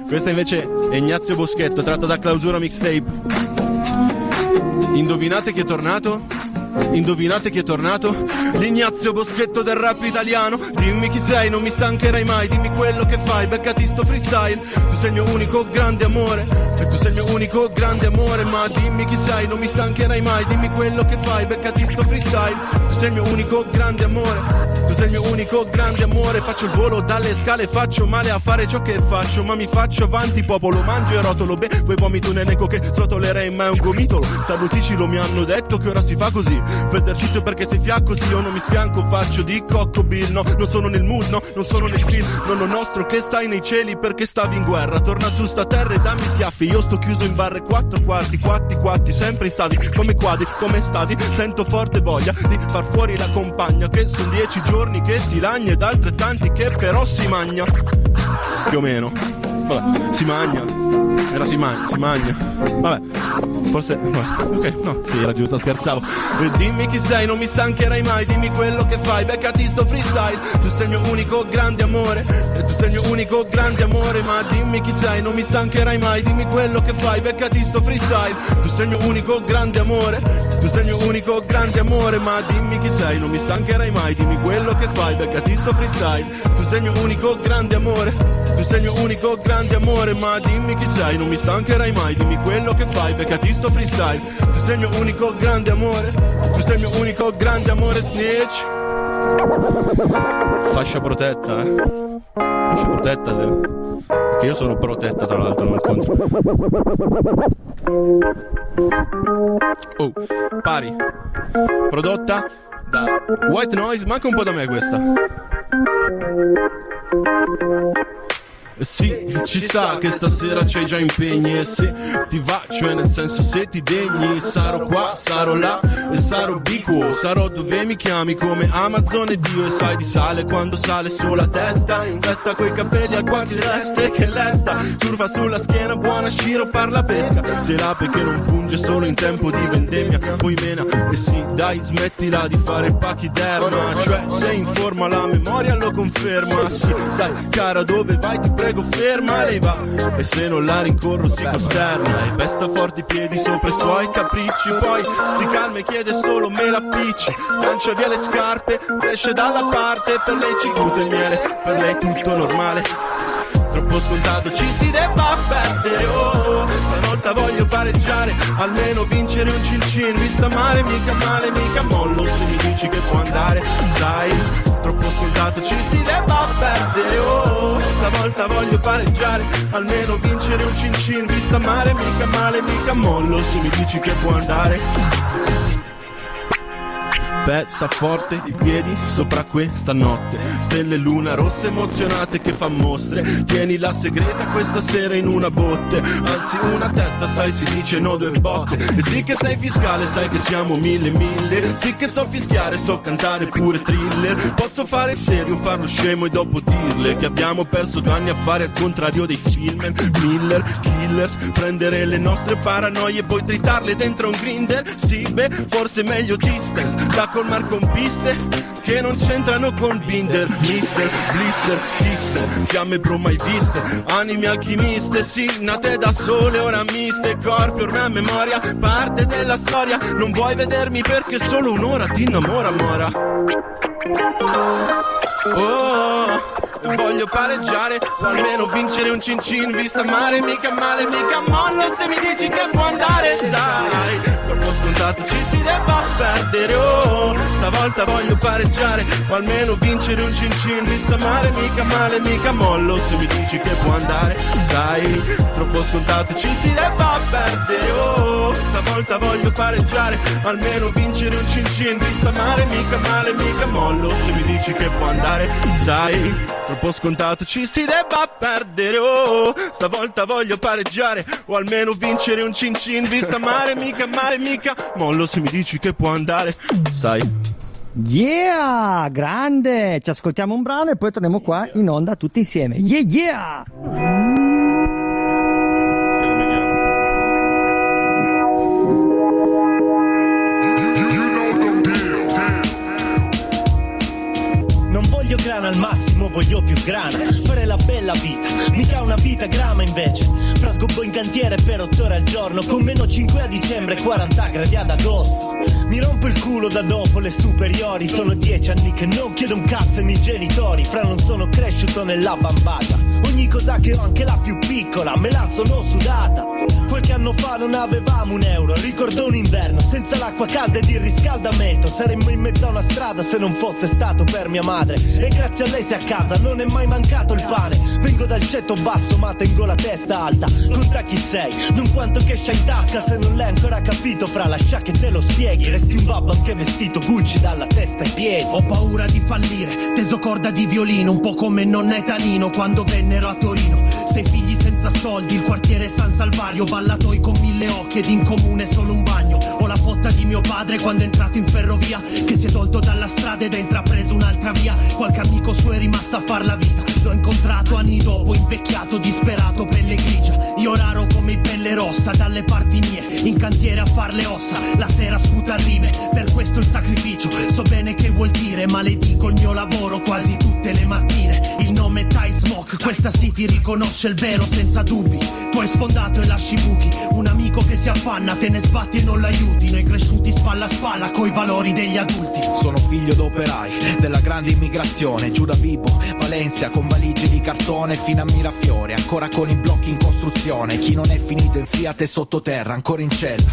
Questa invece è Ignazio Boschetto, tratto da Clausura Mixtape. Indovinate chi è tornato? Indovinate chi è tornato? L'Ignazio Boschetto del rap italiano Dimmi chi sei, non mi stancherai mai Dimmi quello che fai, beccati sto freestyle Tu sei il mio unico grande amore sei il mio unico grande amore Ma dimmi chi sei, non mi stancherai mai. Dimmi quello che fai, beccati sto freestyle. Tu sei il mio unico grande amore tu sei il mio unico grande amore. Faccio il volo dalle scale Faccio male a fare ciò che faccio Ma mi faccio avanti popolo Mangio e rotolo. Beh, poi vomito un elenco che srotolerei Ma è un gomitolo Starnuticilo mi hanno detto che ora si fa così. Fai esercizio perché sei fiacco Sì io non mi sfianco Faccio di cocco Bill. No, non sono nel mood No, non sono nel film. Nonno nostro che stai nei cieli Perché stavi in guerra. Torna su sta terra e dammi schiaffi. Io sto chiuso in barre Quattro quarti Quatti quatti Sempre in stasi Come quadri Come stasi Sento forte voglia Di far fuori la compagna Che sono dieci giorni che si lagna ed altrettanti che però si magna. Più o meno. Vabbè, si magna. Era si magna, si magna. Vabbè, forse. Ok, no, sì, era giusto, scherzavo. E dimmi chi sei, non mi stancherai mai, dimmi quello che fai, beccati sto freestyle. Tu sei il mio unico grande amore. E tu sei il mio unico grande amore, ma dimmi chi sei, non mi stancherai mai, dimmi quello che fai, beccati sto freestyle. Tu sei il mio unico grande amore. Tu sei il mio unico grande amore, ma dimmi chi sei, non mi stancherai mai, dimmi quello che fai, beccati sto freestyle. Tu sei il mio unico grande amore. Tu sei il mio unico grande amore, ma dimmi chi sei, non mi stancherai mai, dimmi quello che fai, beccati sto freestyle. Tu sei il mio unico grande amore. Tu sei il mio unico grande amore, snitch. Fascia protetta, eh. Fascia protetta, se. Perché io sono protetta, tra l'altro, non contro. Oh, pari. Prodotta da White Noise, manca un po' da me questa. Sì, ci sta che stasera c'hai già impegni e se ti va, cioè nel senso se ti degni Sarò qua, sarò là. E sarò bicuo Sarò dove mi chiami come Amazon e Dio. E sai di sale quando sale sulla testa. In testa coi capelli a qualche reste che lesta. Surfa sulla schiena, buona sciro parla pesca. Se l'ape che non punge solo in tempo di vendemmia. Poi mena e sì, dai smettila di fare pachiderma Cioè se in forma la memoria lo conferma Sì, dai cara dove vai ti prego prego ferma, lei va. E se non la rincorro si costerna. E pesta forti i piedi sopra i suoi capricci. Poi si calma e chiede solo me la picci? Lancia via le scarpe, esce dalla parte. Per lei ci chiude il miele, per lei tutto normale Troppo scontato ci si debba perdere. Oh, stavolta voglio pareggiare Almeno vincere un cin cin Vista male, mica male, mica mollo. Se mi dici che può andare Sai, troppo scontato ci si debba perdere. Oh, stavolta voglio pareggiare Almeno vincere un cin cin Vista male, mica male, mica mollo. Se mi dici che può andare Beh, sta forte, i piedi sopra questa notte. Stelle luna rosse emozionate che fa mostre. Tieni la segreta questa sera in una botte. Alzi una testa, sai si dice no due botte E sì che sei fiscale, sai che siamo mille mille. Sì che so fischiare, so cantare pure thriller. Posso fare serio, farlo scemo e dopo dirle Che abbiamo perso due anni a fare al contrario dei film. Miller, killers, prendere le nostre paranoie E poi tritarle dentro un grinder. Sì, beh, forse meglio distance colmar con piste che non c'entrano con Binder, Mister, Blister, Kisser, fiamme bro mai viste, anime alchimiste, sì, nate da sole, ora miste, corpi ormai a memoria, parte della storia, non vuoi vedermi perché solo un'ora ti innamora, mora. Oh, voglio pareggiare o almeno vincere un cin cin vista mare, mica male, mica mollo se mi dici che può andare, sai. Troppo scontato ci si debba perdere, oh, stavolta voglio pareggiare o almeno vincere un cin cin vista mare, mica male, mica mollo se mi dici che può andare, sai. Troppo scontato ci si debba perdere, oh, stavolta voglio pareggiare o almeno vincere un cin cin vista mare, mica male, mica mollo se mi dici che può andare, sai. Troppo scontato ci si debba perdere, oh, stavolta voglio pareggiare o almeno vincere un cin cin vista mare, mica male, mica mollo se mi dici che può andare, sai. Yeah, grande! Ci ascoltiamo un brano e poi torniamo qua in onda tutti insieme. Yeah, yeah! Grana al massimo, voglio più grana. Fare la bella vita, mica una vita grama invece. Fra sgobbo in cantiere per otto ore al giorno, con meno 5 a dicembre, 40 gradi ad agosto. Mi rompo il culo da dopo le superiori. Sono dieci anni che non chiedo un cazzo ai miei genitori. Fra non sono cresciuto nella bambagia. Ogni cosa che ho, anche la più piccola, me la sono sudata. Anno fa non avevamo un euro. Ricordo un inverno senza l'acqua calda ed il riscaldamento. Saremmo in mezzo a una strada se non fosse stato per mia madre. E grazie a lei se a casa non è mai mancato il pane. Vengo dal ceto basso ma tengo la testa alta. Conta chi sei, non quanto che c'hai in tasca. Se non l'hai ancora capito, fra lascia che te lo spieghi. Resti un babbo anche vestito Gucci dalla testa ai piedi. Ho paura di fallire, teso corda di violino, un po' come nonna Tanino quando vennero a Torino. Sei figli senza soldi, il quartiere San Salvario, ballatoi con mille occhi ed in comune solo un bagno. Ho la fotta di mio padre quando è entrato in ferrovia, che si è tolto dalla strada ed ha intrapreso un'altra via. Qualche amico suo è rimasto a far la vita. L'ho incontrato anni dopo, invecchiato, disperato, pelle grigia. Io raro come pelle rossa, dalle parti mie, in cantiere a far le ossa. La sera sputa rime, per questo il sacrificio. So bene che vuol dire, maledico il mio lavoro quasi tutte le mattine. Il nome è Ty Smoke, questa city riconosce il vero senza dubbi. Tu hai sfondato e lasci buchi, un amico che si affanna, te ne sbatti e non l'aiuti. Noi cresciuti spalla a spalla coi valori degli adulti. Sono figlio d'operai della grande immigrazione, giù da Vibo, Valencia con valigie di cartone fino a Mirafiore, ancora con i blocchi in costruzione. Chi non è finito in Fiat è sottoterra, ancora in cella.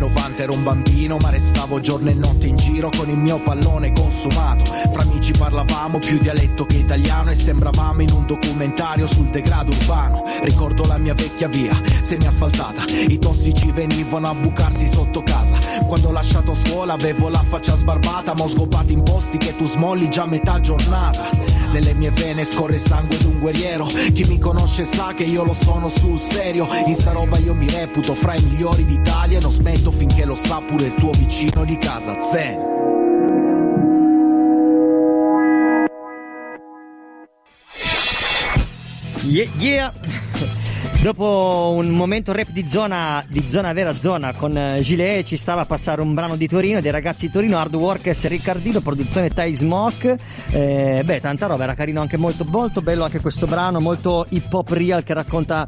Nel 90 ero un bambino, ma restavo giorno e notte in giro con il mio pallone consumato. Fra amici parlavamo più dialetto che italiano e sembravamo in un documentario sul degrado urbano. Ricordo la mia vecchia via, semi-asfaltata. I tossici venivano a bucarsi sotto casa. Quando ho lasciato scuola avevo la faccia sbarbata, ma ho scopato in posti che tu smolli già metà giornata. Nelle mie vene scorre sangue d'un guerriero. Chi mi conosce sa che io lo sono sul serio. In sta roba io mi reputo fra i migliori d'Italia non smetto finché lo sa pure il tuo vicino di casa. Zen. Yeah, yeah. Dopo un momento rap di zona, di zona vera zona con eh, Gilet ci stava a passare un brano di Torino, dei ragazzi di Torino, Hard Workers Riccardino, produzione Thai Smoke. Eh, beh, tanta roba, era carino anche molto, molto bello anche questo brano, molto hip hop real che racconta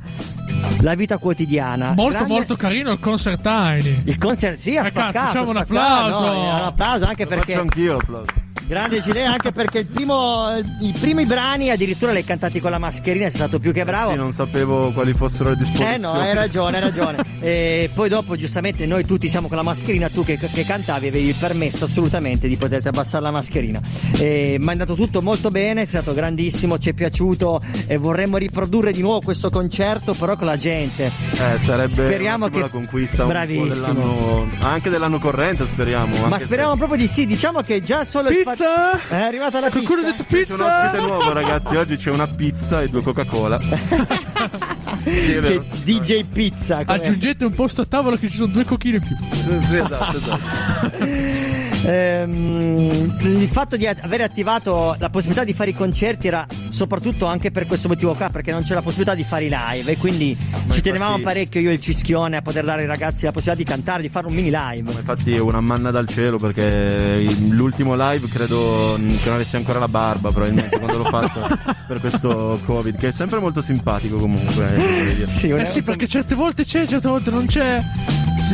la vita quotidiana. Molto Grande- molto carino il concert Tiny. Il concert, sì, ha Eh, cazzo, spaccato, facciamo un ha spaccato, applauso. no, un applauso anche perché Faccio anch'io l'applauso. Grande Gilet anche perché il primo, i primi brani addirittura li hai cantati con la mascherina, sei stato più che bravo. Sì, non sapevo quali fossero le disposizioni. Eh no, hai ragione, hai ragione. e poi dopo, giustamente, noi tutti siamo con la mascherina, tu che, che cantavi avevi il permesso assolutamente di poterti abbassare la mascherina. E, ma è andato tutto molto bene, è stato grandissimo, ci è piaciuto e vorremmo riprodurre di nuovo questo concerto, però con la gente. Eh, sarebbe Speriamo che- la conquista un po' Bravissimo. dell'anno, anche dell'anno corrente, speriamo. Ma speriamo proprio di sì, diciamo che già solo il fatto- È arrivata la pizza. Qualcuno ha detto se... C'è un ospite nuovo, ragazzi. Oggi c'è una pizza e due Coca-Cola. Sì, C'è. DJ Pizza. come- Aggiungete un posto a tavola che ci sono due cochine in più. Sì, esatto, esatto. Ehm, il fatto di aver attivato la possibilità di fare i concerti era soprattutto anche per questo motivo qua, perché non c'è la possibilità di fare i live e quindi ci tenevamo parecchio io e il Cischione a poter dare ai ragazzi la possibilità di cantare, di fare un mini live. Infatti è una manna dal cielo perché l'ultimo live credo che non avessi ancora la barba probabilmente quando l'ho fatto per questo covid che è sempre molto simpatico comunque. eh. Sì, Eh sì, perché certe volte c'è, certe volte non c'è.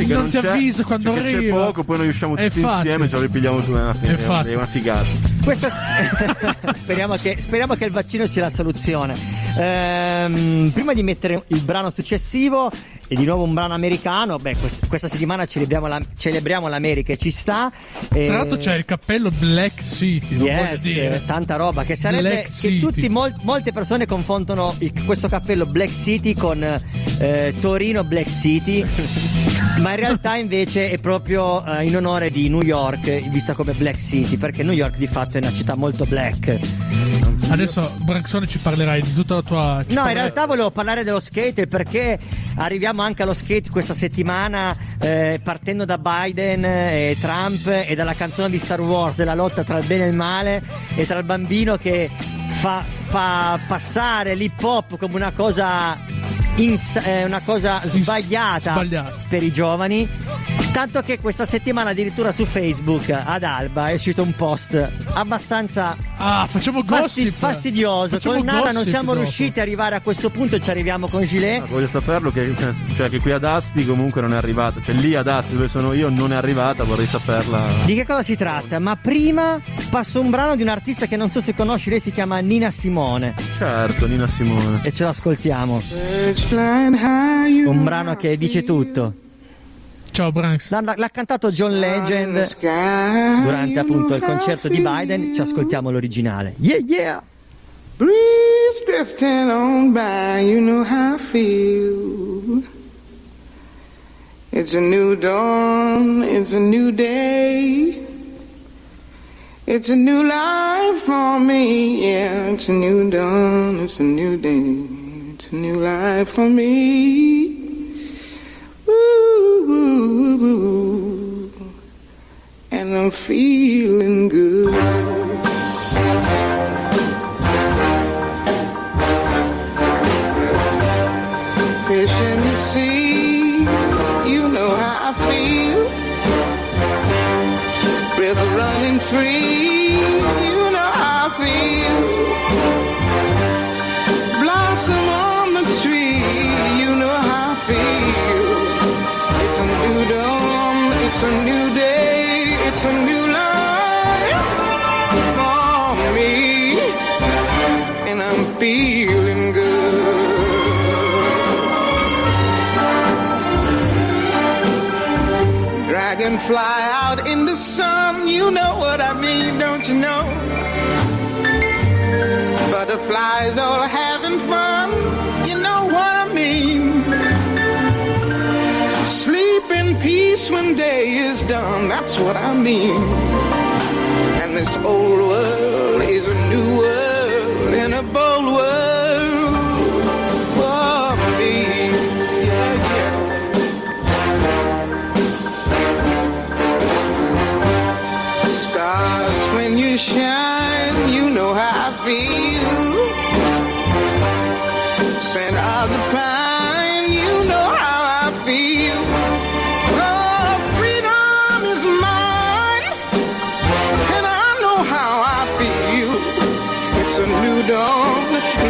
Sì, che non, ti c'è, avvisa quando cioè arriva. C'è poco, poi noi usciamo Eh, tutti infatti. insieme e ce lo ripigliamo su una, fi- Infatti. è una figata. Questa... speriamo, che, speriamo che il vaccino sia la soluzione. Ehm, prima di mettere il brano successivo, e di nuovo un brano americano, beh, quest- questa settimana celebriamo, la- celebriamo l'America e ci sta. Eh, Tra l'altro c'è il cappello Black City, Yes, dire. tanta roba che sarebbe Black che City. tutti mol- molte persone confondono il- questo cappello Black City con eh, Torino Black City ma in realtà invece è proprio eh, in onore di New York vista come Black City perché New York di fatto è una città molto black Adesso Branxone ci parlerai di tutta la tua. ci No, in parlerai- realtà volevo parlare dello skate perché arriviamo anche allo skate questa settimana eh, partendo da Biden e Trump e dalla canzone di Star Wars della lotta tra il bene e il male e tra il bambino che fa, fa passare l'hip hop come una cosa, ins- eh, una cosa sbagliata, sbagliata. per i giovani. Tanto che questa settimana addirittura su Facebook ad Alba è uscito un post abbastanza Ah, facciamo fasti- gossip. fastidioso. Facciamo Con Nara non siamo dopo. riusciti ad arrivare a questo punto e ci arriviamo con Gilet. Ah, Voglio saperlo che, cioè, che qui ad Asti comunque non è arrivata, cioè lì ad Asti dove sono io non è arrivata, vorrei saperla. Di che cosa si tratta? Ma prima passo un brano di un artista che non so se conosci, lei si chiama Nina Simone. Certo, Nina Simone. E ce l'ascoltiamo. Un brano che dice tutto. Ciao Branx. L'ha, l'ha cantato John Legend durante appunto il concerto di Biden. Ci ascoltiamo l'originale. Yeah, yeah! Breeze drifting on by, you know how I feel. It's a new dawn, it's a new day. It's a new life for me, yeah. It's a new dawn, it's a new day. A new life for me. Ooh, ooh, ooh. and I'm feeling good. fish in the sea. You know how I feel. River running free. Peace when day is done, that's what I mean. And this old world is a new world and a bold world for me. Yeah. Stars, when you shine, you know how I feel. Scent of the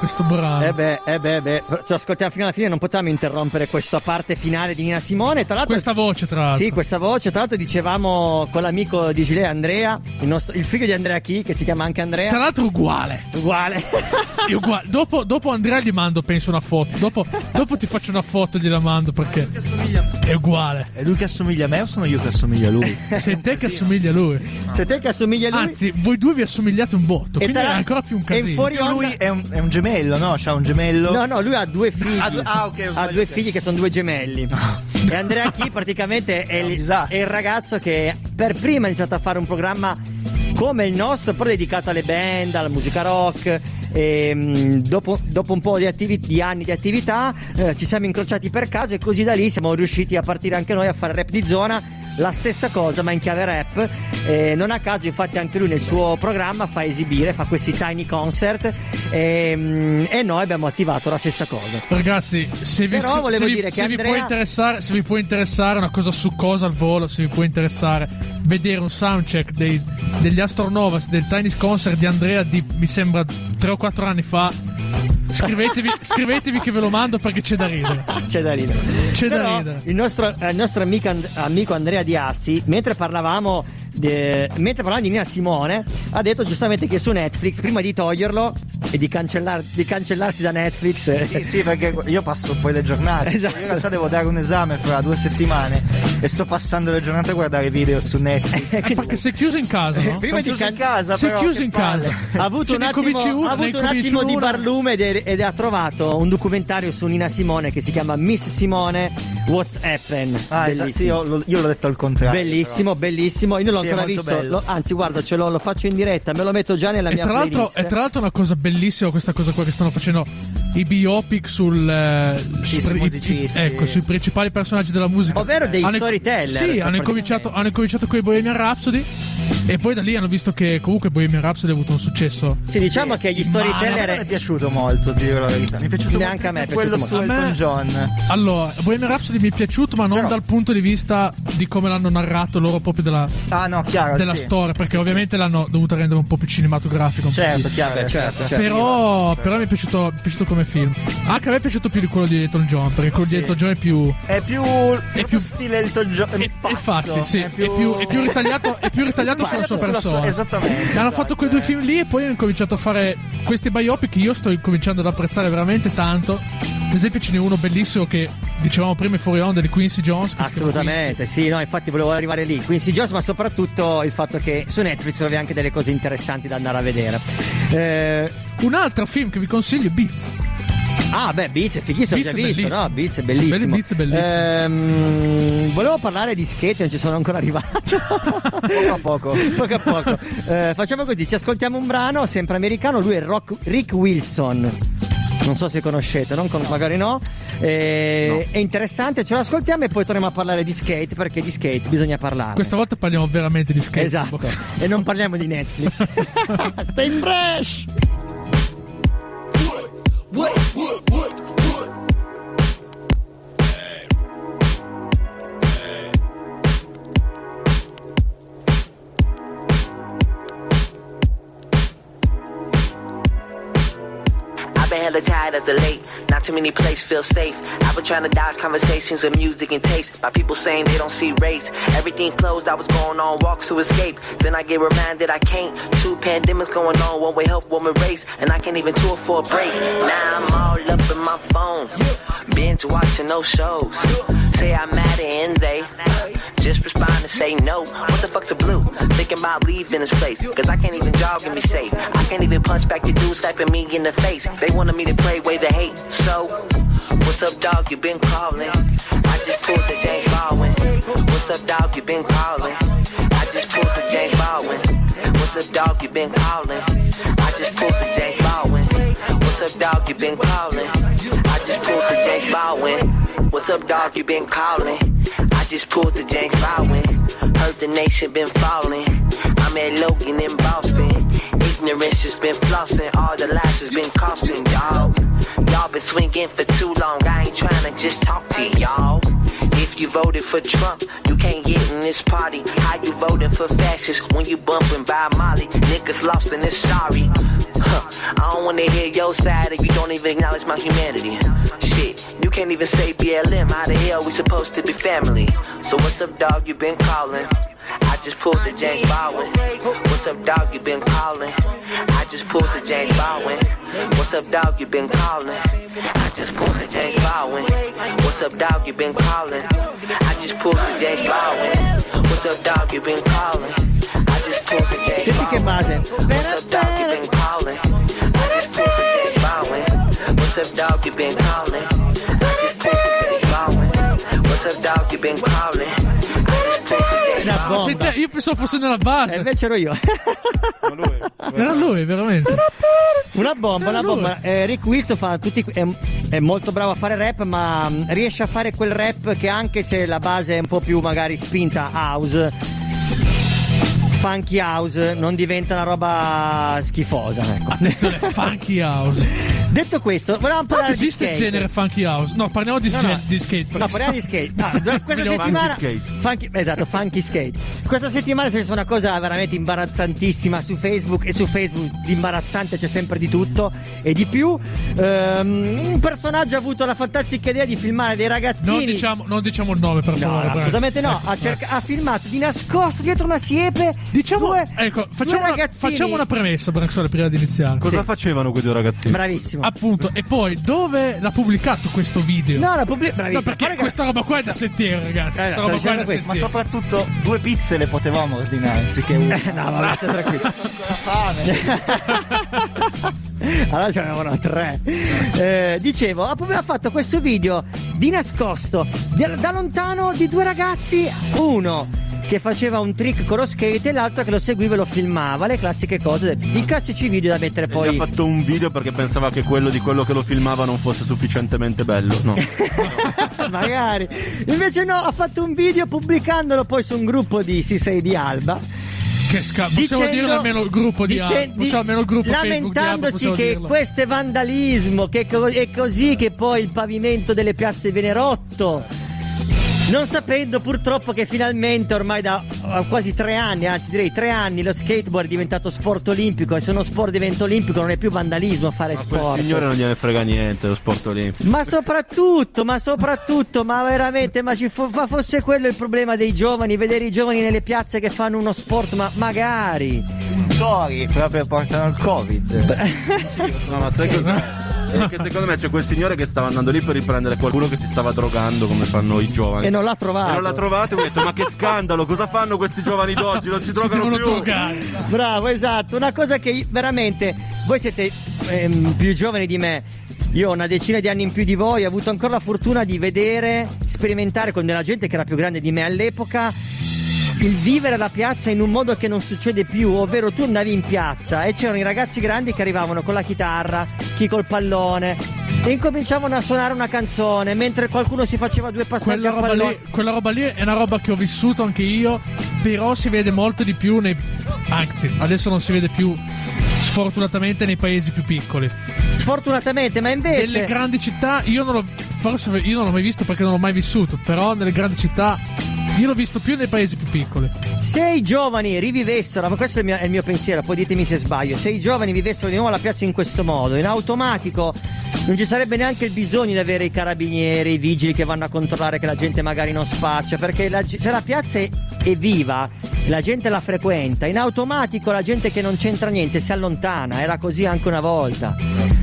questo brano? Eh beh, eh beh, beh. Ci ascoltiamo fino alla fine, non potevamo interrompere questa parte finale di Nina Simone. Tra l'altro, Questa voce, tra l'altro. Sì, questa voce. Tra l'altro, dicevamo con l'amico di Gilet, Andrea, il, nostro- il figlio di Andrea Chi, che si chiama anche Andrea. Tra l'altro uguale. Uguale. Uguale. Dopo, dopo Andrea gli mando, penso, una foto. Dopo, dopo ti faccio una foto e gliela mando perché è uguale. È lui che assomiglia a me o sono io che assomiglia a lui? Sei te che assomiglia a lui. Sei te che assomiglia a lui. Anzi, voi due vi assomigliate un botto. E Quindi tra è ancora più un e in casino. fuori onda- Lui è un, è un gemello, no? C'ha un gemello. No, no, lui ha due figli. Ah, ah, ok, ho ha due figli che sono due gemelli. e Andrea Chi praticamente è, il, è il ragazzo che per prima ha iniziato a fare un programma come il nostro, però dedicato alle band, alla musica rock. E, mm, dopo, dopo un po' di, attivi- di anni di attività eh, ci siamo incrociati per caso e così da lì siamo riusciti a partire anche noi a fare rap di zona la stessa cosa ma in chiave rap. Eh, non a caso infatti anche lui nel suo programma fa esibire fa questi tiny concert. E, mm, e noi abbiamo attivato la stessa cosa. Ragazzi, se vi, Però volevo se vi- dire che se vi Andrea- può interessare, se vi può interessare una cosa su cosa al volo, se vi può interessare vedere un soundcheck dei- degli Astronovas del Tiny Concert di Andrea di mi sembra 3 o 4 anni fa, scrivetevi, scrivetevi che ve lo mando perché c'è da ridere. c'è da ridere C'è da Però ridere. il nostro, eh, il nostro amico, And- amico Andrea Diasti mentre parlavamo de- mentre parlavamo di Nina Simone ha detto giustamente che su Netflix prima di toglierlo e di, cancellar- di cancellarsi da Netflix Sì, sì, perché io passo poi le giornate. Esatto. Io in realtà devo dare un esame fra due settimane e sto passando le giornate a guardare video su Netflix. Perché sei chiuso in casa, no? Prima Sono di chiuso can- in casa, sei però, chiuso in palle. casa. ha avuto Ce un attimo, ha avuto un attimo di barlume ed, è- ed ha trovato un documentario su Nina Simone che si chiama Miss Simone What's Happen Ah, esatto, sì, io, l'ho- io l'ho detto al contrario. Bellissimo, bellissimo. Io non l'ho Sì, è ancora visto. bello. Lo- anzi, guarda, ce l'ho, lo faccio in diretta, me lo metto già nella E mia tra, l'altro, playlist. e tra l'altro una cosa bellissima questa cosa qua che stanno facendo i biopic sul, eh, Sì, su- sui i- ecco, sui principali personaggi della musica. Ovvero dei Hanno- storyteller, Sì, hanno incominciato, hanno incominciato con i Bohemian Rhapsody e poi da lì hanno visto che comunque Bohemian Rhapsody ha avuto un successo. Sì, diciamo che gli Ma non mi storyteller. è piaciuto molto, ti dico la verità. Mi è piaciuto Neanche a me è quello su. Elton me- John. Allora, Bohemian Rhapsody mi è piaciuto, ma non Però- dal punto di vista di come l'hanno narrato loro proprio della, Ah, no, chiaro. della sì. storia, perché ovviamente l'hanno dovuto rendere un po' più cinematografico. Certo, più- chiaro, certo, certo. certo. Però, però mi è piaciuto, mi è piaciuto come film. Anche a me è piaciuto più di quello di Elton John, perché quello Sì. di Elton John è più. È più, è più- stile Elton John. È, pazzo, infatti, sì, è è più, è più ritagliato, è più ritagliato sulla sua Sulla sua- persona. esattamente, Hanno esatto, fatto quei due film lì e poi hanno cominciato a fare questi biopic che io sto cominciando ad apprezzare veramente tanto. Ad esempio, ce n'è uno bellissimo che dicevamo prima fuori onda di Quincy Jones. Assolutamente, sì, no, infatti volevo arrivare lì. Quincy Jones, ma soprattutto il fatto che su Netflix trovi anche delle cose interessanti da andare a vedere. Eh, Quincy. Un altro film che vi consiglio è Beats. Ah, beh, Beats è fighissimo, Beats già è visto, bellissimo. no? Beats è bellissimo. Belli Beats è bellissimo. Ehm, volevo parlare di skate, non ci sono ancora arrivato. Poco a poco. poco a poco. Eh, facciamo così, ci ascoltiamo un brano, sempre americano, lui è Rock- Rick Wilson. Non so se conoscete, non con- magari no. Eh, È interessante, ce lo ascoltiamo e poi torniamo a parlare di skate perché di skate bisogna parlare. Questa volta parliamo veramente di skate. Esatto, e non parliamo di Netflix. Stay fresh! I've been hella tired as of late. Not too many places feel safe. I've been trying to dodge conversations of music and taste by people saying they don't see race. Everything closed, I was going on walks to escape. Then I get reminded I can't. Two pandemics going on, one way one way race, and I can't even tour for a break. Now I'm all up in my phone, binge watching those shows. Say I'm mad and they just respond and say no. What the fuck's a blue? Thinking about leaving this place, cause I can't even jog and be safe. I can't even punch back the dude slapping me in the face. They wanted me to pray away the hate. So, what's up, dog? You been calling? I just pulled the James Baldwin. What's up, dog? You been calling? I just pulled the James Baldwin. What's up, dog? You been calling? I just pulled the James Baldwin. What's up, dog? You been calling? I just pulled the James Baldwin. What's up, dog? You been calling? I just pulled the James Baldwin. Heard the nation been falling. I'm at Logan in Boston. Ignorance just been flossing. All the lies has been costing, y'all. Y'all been swinging for too long. I ain't trying to just talk to y'all. If you voted for Trump, you can't get in this party. How you voting for fascists when you bumping by Molly? Niggas lost and it's sorry. Huh. I don't wanna hear your side if you don't even acknowledge my humanity. Shit, you can't even say BLM. How the hell we supposed to be family? So what's up, dog? You been calling? I just pulled the James Baldwin. What's up, dog? You been calling? I just pulled the James Baldwin. What's up, dog? You been calling? I just pulled the James Baldwin. What's up, dog? You been calling? I just pulled the James Baldwin. What's up, dog? You been calling? I just pulled the James base. What's up, dog? You been calling? I just pulled the James Baldwin. What's up, dog? You been calling? I just pulled the James Baldwin. What's up, dog? You been calling? Una bomba. Senti, io pensavo fosse nella base. E invece ero io. Era lui, veramente. Una bomba, una bomba. Eh, Rick Wilson fa tutti, è, è molto bravo a fare rap, ma mm, riesce a fare quel rap che anche se la base è un po' più magari spinta house, funky house, non diventa una roba schifosa. Ecco. Attenzione, funky house. Detto questo, volevamo parlare di esiste il skate. genere funky house? No, parliamo di, No, gen- no. di skate. No, parliamo di skate. Do- questa settimana Funky funky- esatto, funky skate. Questa settimana c'è stata una cosa veramente imbarazzantissima su Facebook e su Facebook di imbarazzante c'è sempre di tutto e di più. Ehm, un personaggio ha avuto la fantastica idea di filmare dei ragazzini. Non diciamo, non diciamo il nome, per No, favore. Brad. assolutamente no. Ha, Ecco. cerca- ha filmato di nascosto dietro una siepe. Diciamo, due, ecco, due facciamo una, ragazzini. facciamo una premessa, Branxole, prima di iniziare. Cosa facevano quei due ragazzini? Bravissimo. Appunto, e poi dove l'ha pubblicato questo video? No, la pubblic- bravissimo. No, perché Guarda questa roba qua è da sentire, ragazzi. Eh, sto roba qua è da questo, Ma sentire. soprattutto due pizze le potevamo ordinare anziché una. no, vabbè, stai tranquillo. allora ce n'avevano tre. Eh, dicevo, ha fatto questo video di nascosto, da lontano, di due ragazzi, uno che faceva un trick con lo skate e l'altro che lo seguiva e lo filmava, le classiche cose, i classici video da mettere Poi ha fatto un video perché pensava che quello di quello che lo filmava non fosse sufficientemente bello. No. Magari. Invece no, ha fatto un video pubblicandolo poi su un gruppo di C6 di Alba. Che sca- possiamo Dicendo- dire almeno il gruppo di dice- Alba. Possiamo almeno il gruppo Alba, lamentandosi possiamo che dirlo. questo è vandalismo, che co- è così che poi il pavimento delle piazze viene rotto. Non sapendo purtroppo che finalmente ormai da eh, quasi tre anni, anzi direi tre anni, lo skateboard è diventato sport olimpico e se uno sport diventa olimpico non è più vandalismo fare Quel sport. signore non gliene frega niente lo sport olimpico. Ma soprattutto, ma soprattutto, ma veramente, ma, ci fo- ma fosse quello il problema dei giovani, vedere i giovani nelle piazze che fanno uno sport, ma magari. Tori proprio portano il covid. No, ma sai cos'è? È che secondo me c'è quel signore che stava andando lì per riprendere qualcuno che si stava drogando come fanno i giovani. E non l'ha trovato. E non l'ha trovato e ho detto ma che scandalo, cosa fanno questi giovani d'oggi? Non si drogano devono più. drogare. Bravo, esatto. Una cosa che veramente. Voi siete ehm, più giovani di me. Io ho una decina di anni in più di voi, ho avuto ancora la fortuna di vedere, sperimentare con della gente che era più grande di me all'epoca. Il vivere la piazza in un modo che non succede più, ovvero tu andavi in piazza e c'erano i ragazzi grandi che arrivavano con la chitarra, chi col pallone e incominciavano a suonare una canzone mentre qualcuno si faceva due passaggi Quella a roba, pallone. lì, quella roba lì è una roba che ho vissuto anche io, però si vede molto di più nei... Anzi, adesso non si vede più sfortunatamente nei paesi più piccoli. Sfortunatamente, ma invece Nelle grandi città io non l'ho forse io non l'ho mai visto perché non l'ho mai vissuto, però nelle grandi città io l'ho visto più nei paesi più piccoli. Se i giovani rivivessero, ma questo è il, mio, è il mio pensiero, poi ditemi se sbaglio, se i giovani vivessero di nuovo la piazza in questo modo, in automatico non ci sarebbe neanche il bisogno di avere i carabinieri, i vigili che vanno a controllare che la gente magari non spaccia, perché la se la piazza è, è viva, la gente la frequenta, in automatico la gente che non c'entra niente si allontana, era così anche una volta.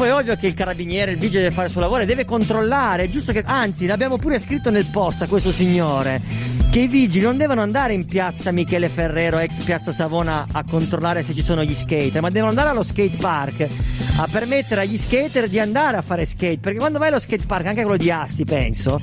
Poi è ovvio che il carabiniere, il vigile deve fare il suo lavoro e deve controllare, è giusto che, anzi, l'abbiamo pure scritto nel post a questo signore, che i vigili non devono andare in piazza Michele Ferrero, ex piazza Savona, a controllare se ci sono gli skater, ma devono andare allo skate park a permettere agli skater di andare a fare skate, perché quando vai allo skate park, anche quello di Asti penso,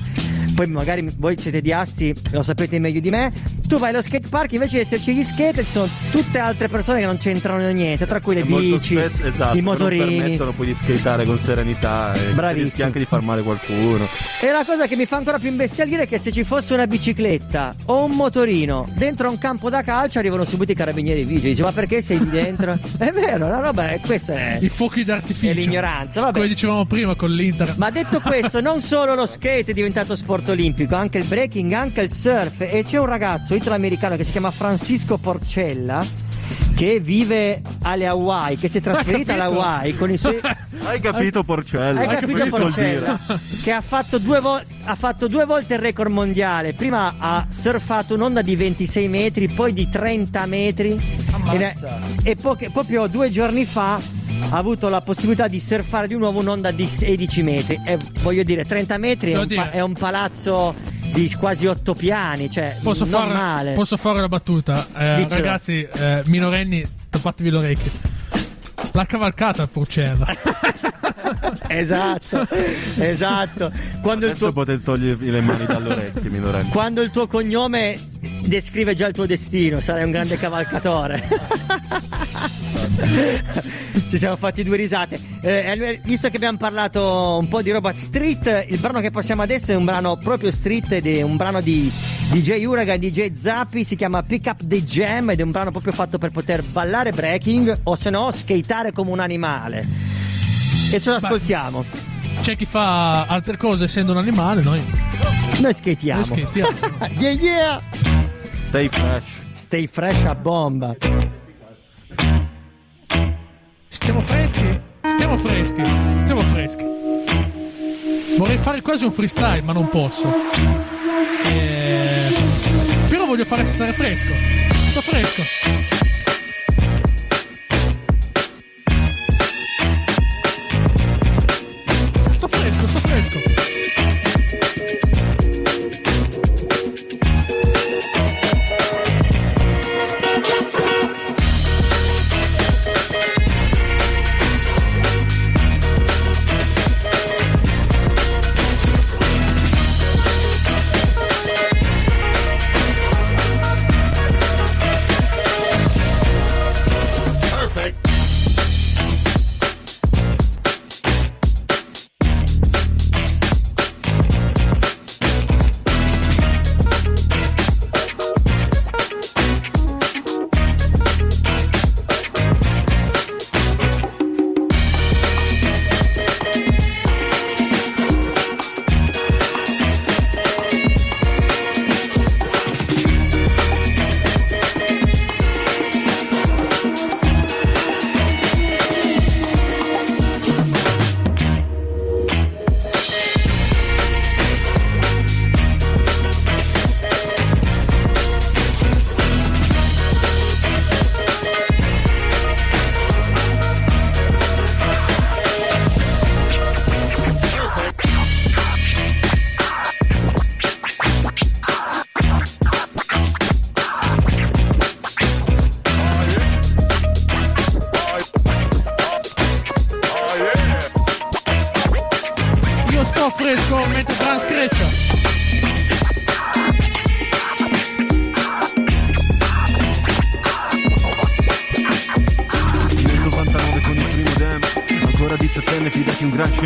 poi magari voi siete di Assi, lo sapete meglio di me. Tu vai allo skate park, invece di esserci gli skater, ci sono tutte altre persone che non c'entrano niente, tra cui le E bici, spesso, esatto, i che non motorini. permettono poi di skateare con serenità e Bravissimo. rischi anche di far male qualcuno. E la cosa che mi fa ancora più imbestialire è che se ci fosse una bicicletta o un motorino dentro un campo da calcio arrivano subito i carabinieri e i vigili. Dice, ma perché sei lì dentro? è vero, no, no, beh, questa è, I fuochi d'artificio. è l'ignoranza. Vabbè. Come dicevamo prima con l'Inter. Ma detto questo, non solo lo skate è diventato sport olimpico, anche il breaking, anche il surf. E c'è un ragazzo italo-americano che si chiama Francisco Porcella. Che vive alle Hawaii, che si è trasferito alle? Hawaii con i suoi. Hai capito Porcella? Hai capito suol Porcella? Che ha fatto, due vo- ha fatto due volte il record mondiale. Prima ha surfato un'onda di 26 metri, poi di 30 metri. E, ne- e poche- proprio due giorni fa ha avuto la possibilità di surfare di nuovo un'onda di 16 metri. E voglio dire, 30 metri è un, pa- è un palazzo di quasi 8 piani. Cioè, Posso non fare, male. posso fare una battuta? Eh, ragazzi, eh, minorenni, tappatevi le orecchie. La cavalcata Porcella. esatto, esatto. Quando il Adesso tuo potete togliervi le mani dalle orecchie, minorenni. Quando il tuo cognome descrive già il tuo destino, sarai un grande cavalcatore. Ci siamo fatti due risate. Eh, visto che abbiamo parlato un po' di roba street, il brano che passiamo adesso è un brano proprio street ed è un brano di DJ Uraga e DJ Zappi, si chiama Pick Up the Jam ed è un brano proprio fatto per poter ballare breaking o se no skateare come un animale. E ce lo ascoltiamo. C'è chi fa altre cose essendo un animale, noi. Noi skatiamo. Noi skatiamo. yeah yeah! Stay fresh. Stay fresh a bomba. Stiamo freschi? Stiamo freschi. Stiamo freschi. Vorrei fare quasi un freestyle, ma non posso. Eh, Però voglio fare stare fresco. Sto fresco.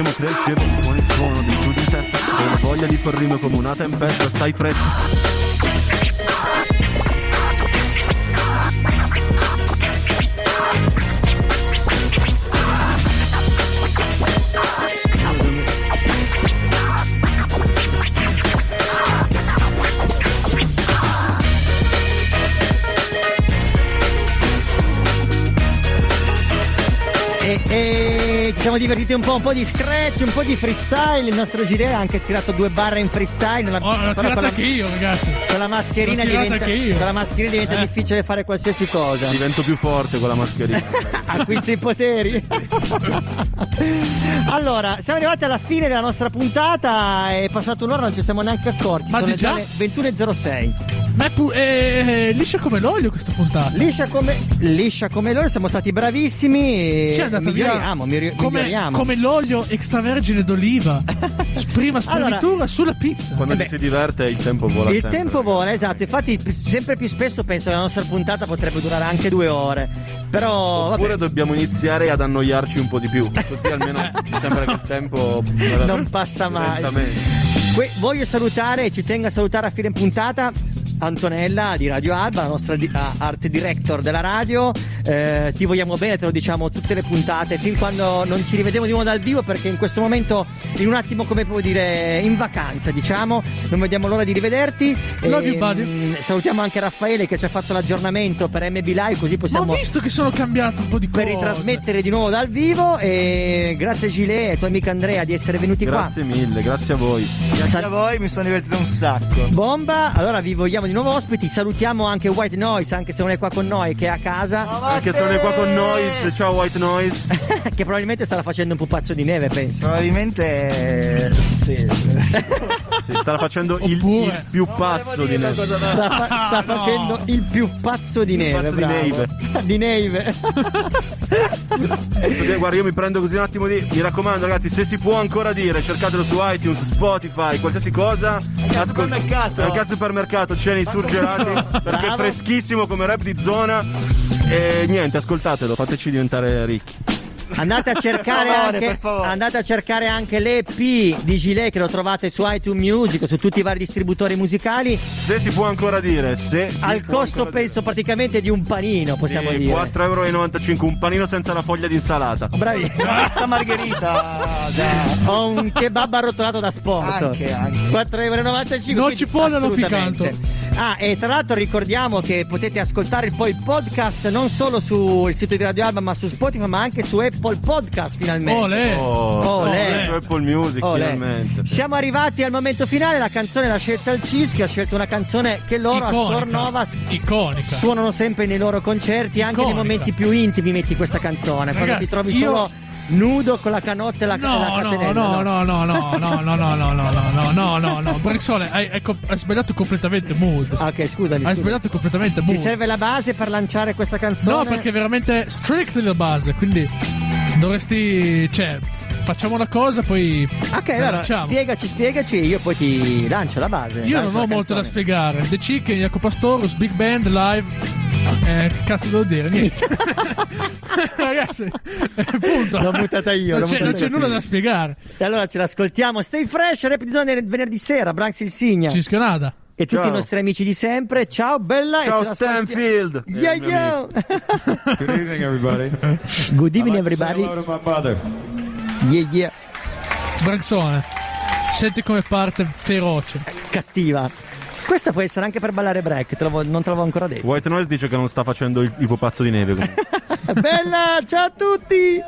Scemo crescevo Con il suono del sud in testa. E la voglia di far rime come una tempesta Stai fresco siamo divertiti un po', un po' di scratch, un po' di freestyle. Il nostro Girè ha anche tirato due barre in freestyle. Una, Oh, l'ho tirata la- anche io, ragazzi. Con la mascherina diventa, con la mascherina diventa Eh. difficile fare qualsiasi cosa. Divento più forte con la mascherina Acquisti i poteri. allora, siamo arrivati alla fine della nostra puntata. È passato un'ora, non ci siamo neanche accorti. Ma Sono già? le 21.06. Ma è, pu- è liscia come l'olio questa puntata. Liscia come, liscia come loro, siamo stati bravissimi. e Ci è andata via miglioriamo, migliori- come, miglioriamo. come l'olio extravergine d'oliva. Prima spremitura sulla pizza. Quando ci si diverte il tempo vola Il sempre. tempo vola, esatto. Infatti, sempre più spesso penso che la nostra puntata potrebbe durare anche due ore. Però, vabbè. Oppure dobbiamo iniziare ad annoiarci un po' di più. Così almeno mi sembra che il tempo non passa mai. Que- voglio salutare, ci tengo a salutare a fine puntata Antonella di Radio Alba, la nostra di- art director della radio. Eh, ti vogliamo bene, te lo diciamo tutte le puntate, fin quando non ci rivediamo di nuovo dal vivo, perché in questo momento, in un attimo, come puoi dire, in vacanza, diciamo, non vediamo l'ora di rivederti. Love you, buddy. mm, salutiamo anche Raffaele che ci ha fatto l'aggiornamento per MB Live, così Ma possiamo ho visto che sono cambiato un po' di cose. per ritrasmettere di nuovo dal vivo e grazie Gilet e tuo amico Andrea di essere venuti Grazie mille, grazie a voi. Grazie a voi, mi sono divertito un sacco. qua. Bomba, allora vi vogliamo di nuovo ospiti, salutiamo anche White Noise anche se non è qua con noi che è a casa, Anche se non è qua con noi, ciao White Noise. che probabilmente starà facendo un pupazzo di neve penso. Probabilmente sì. Si sta facendo il, Oppure- il più pazzo di neve. Sta, fa- sta no. facendo il più pazzo di neve, pazzo di neve. di neve. Guarda, io mi prendo così un attimo di. Mi raccomando, ragazzi, se si può ancora dire, cercatelo su iTunes, Spotify, qualsiasi cosa. Anche al supermercato. Anche al supermercato c'è nei surgelati. perché è freschissimo come rap di zona. E niente, ascoltatelo, fateci diventare ricchi. Andate a cercare favore, anche andate a cercare anche l'EP di Gilet che lo trovate su iTunes Music o su tutti i vari distributori musicali Se si può ancora dire, se. si al costo penso praticamente di un panino possiamo Sì, dire 4,95 euro, un panino senza la foglia di insalata. bravi Una pizza margherita. ho un kebab arrotolato da sport Anche, anche. 4,95 euro Non ci può nello assolutamente. Ah e tra l'altro ricordiamo che potete ascoltare poi il podcast non solo sul sito di Radio Alba ma su Spotify ma anche su Apple Podcast finalmente Olè. Oh, Olè. su Apple Music, Olè. finalmente. Siamo arrivati al momento finale, la canzone l'ha scelta il CIS che ha scelto una canzone che loro a Iconica. Stornova Iconica. suonano sempre nei loro concerti, anche nei Iconica. momenti più intimi metti questa canzone, quando Ragazzi, ti trovi io- solo nudo con la canotta e la, e la No, no, catenella. no, no, no, no, no, no, no, no, no, no, no, no, no, no. Brexone, hai, hai co- hai sbagliato completamente mood. Ah, Ok, scusami. Hai scusa. sbagliato completamente Ti mood. serve la base per lanciare questa canzone? No, perché è veramente strictly la base, quindi dovresti, cioè, facciamo una cosa, poi Ok, allora lanciamo. spiegaci, spiegaci e io poi ti lancio la base. Io non ho molto da spiegare. The Chicken, Jacopo Pastorus, Big Band, live. Eh, cazzo devo dire? Niente. Ragazzi, eh, punto. L'ho buttata io, Non c'è, non c'è nulla da spiegare. E allora ce l'ascoltiamo. Stay fresh, rap di zona venerdì sera, Branx il Signa. Ci schionata. E tutti Ciao. i nostri amici di sempre. Ciao, bella. e Ciao. Stanfield! Yeah, Eh, mio yeah. Good evening, everybody. Good evening, like to say everybody. hello to my mother. Yeah, yeah. Branxone, senti come parte feroce. Cattiva. Questa può essere anche per ballare break, te l'avevo- non te l'avevo ancora detto. White Noise dice che non sta facendo il, il pupazzo di neve. Bella, ciao a tutti.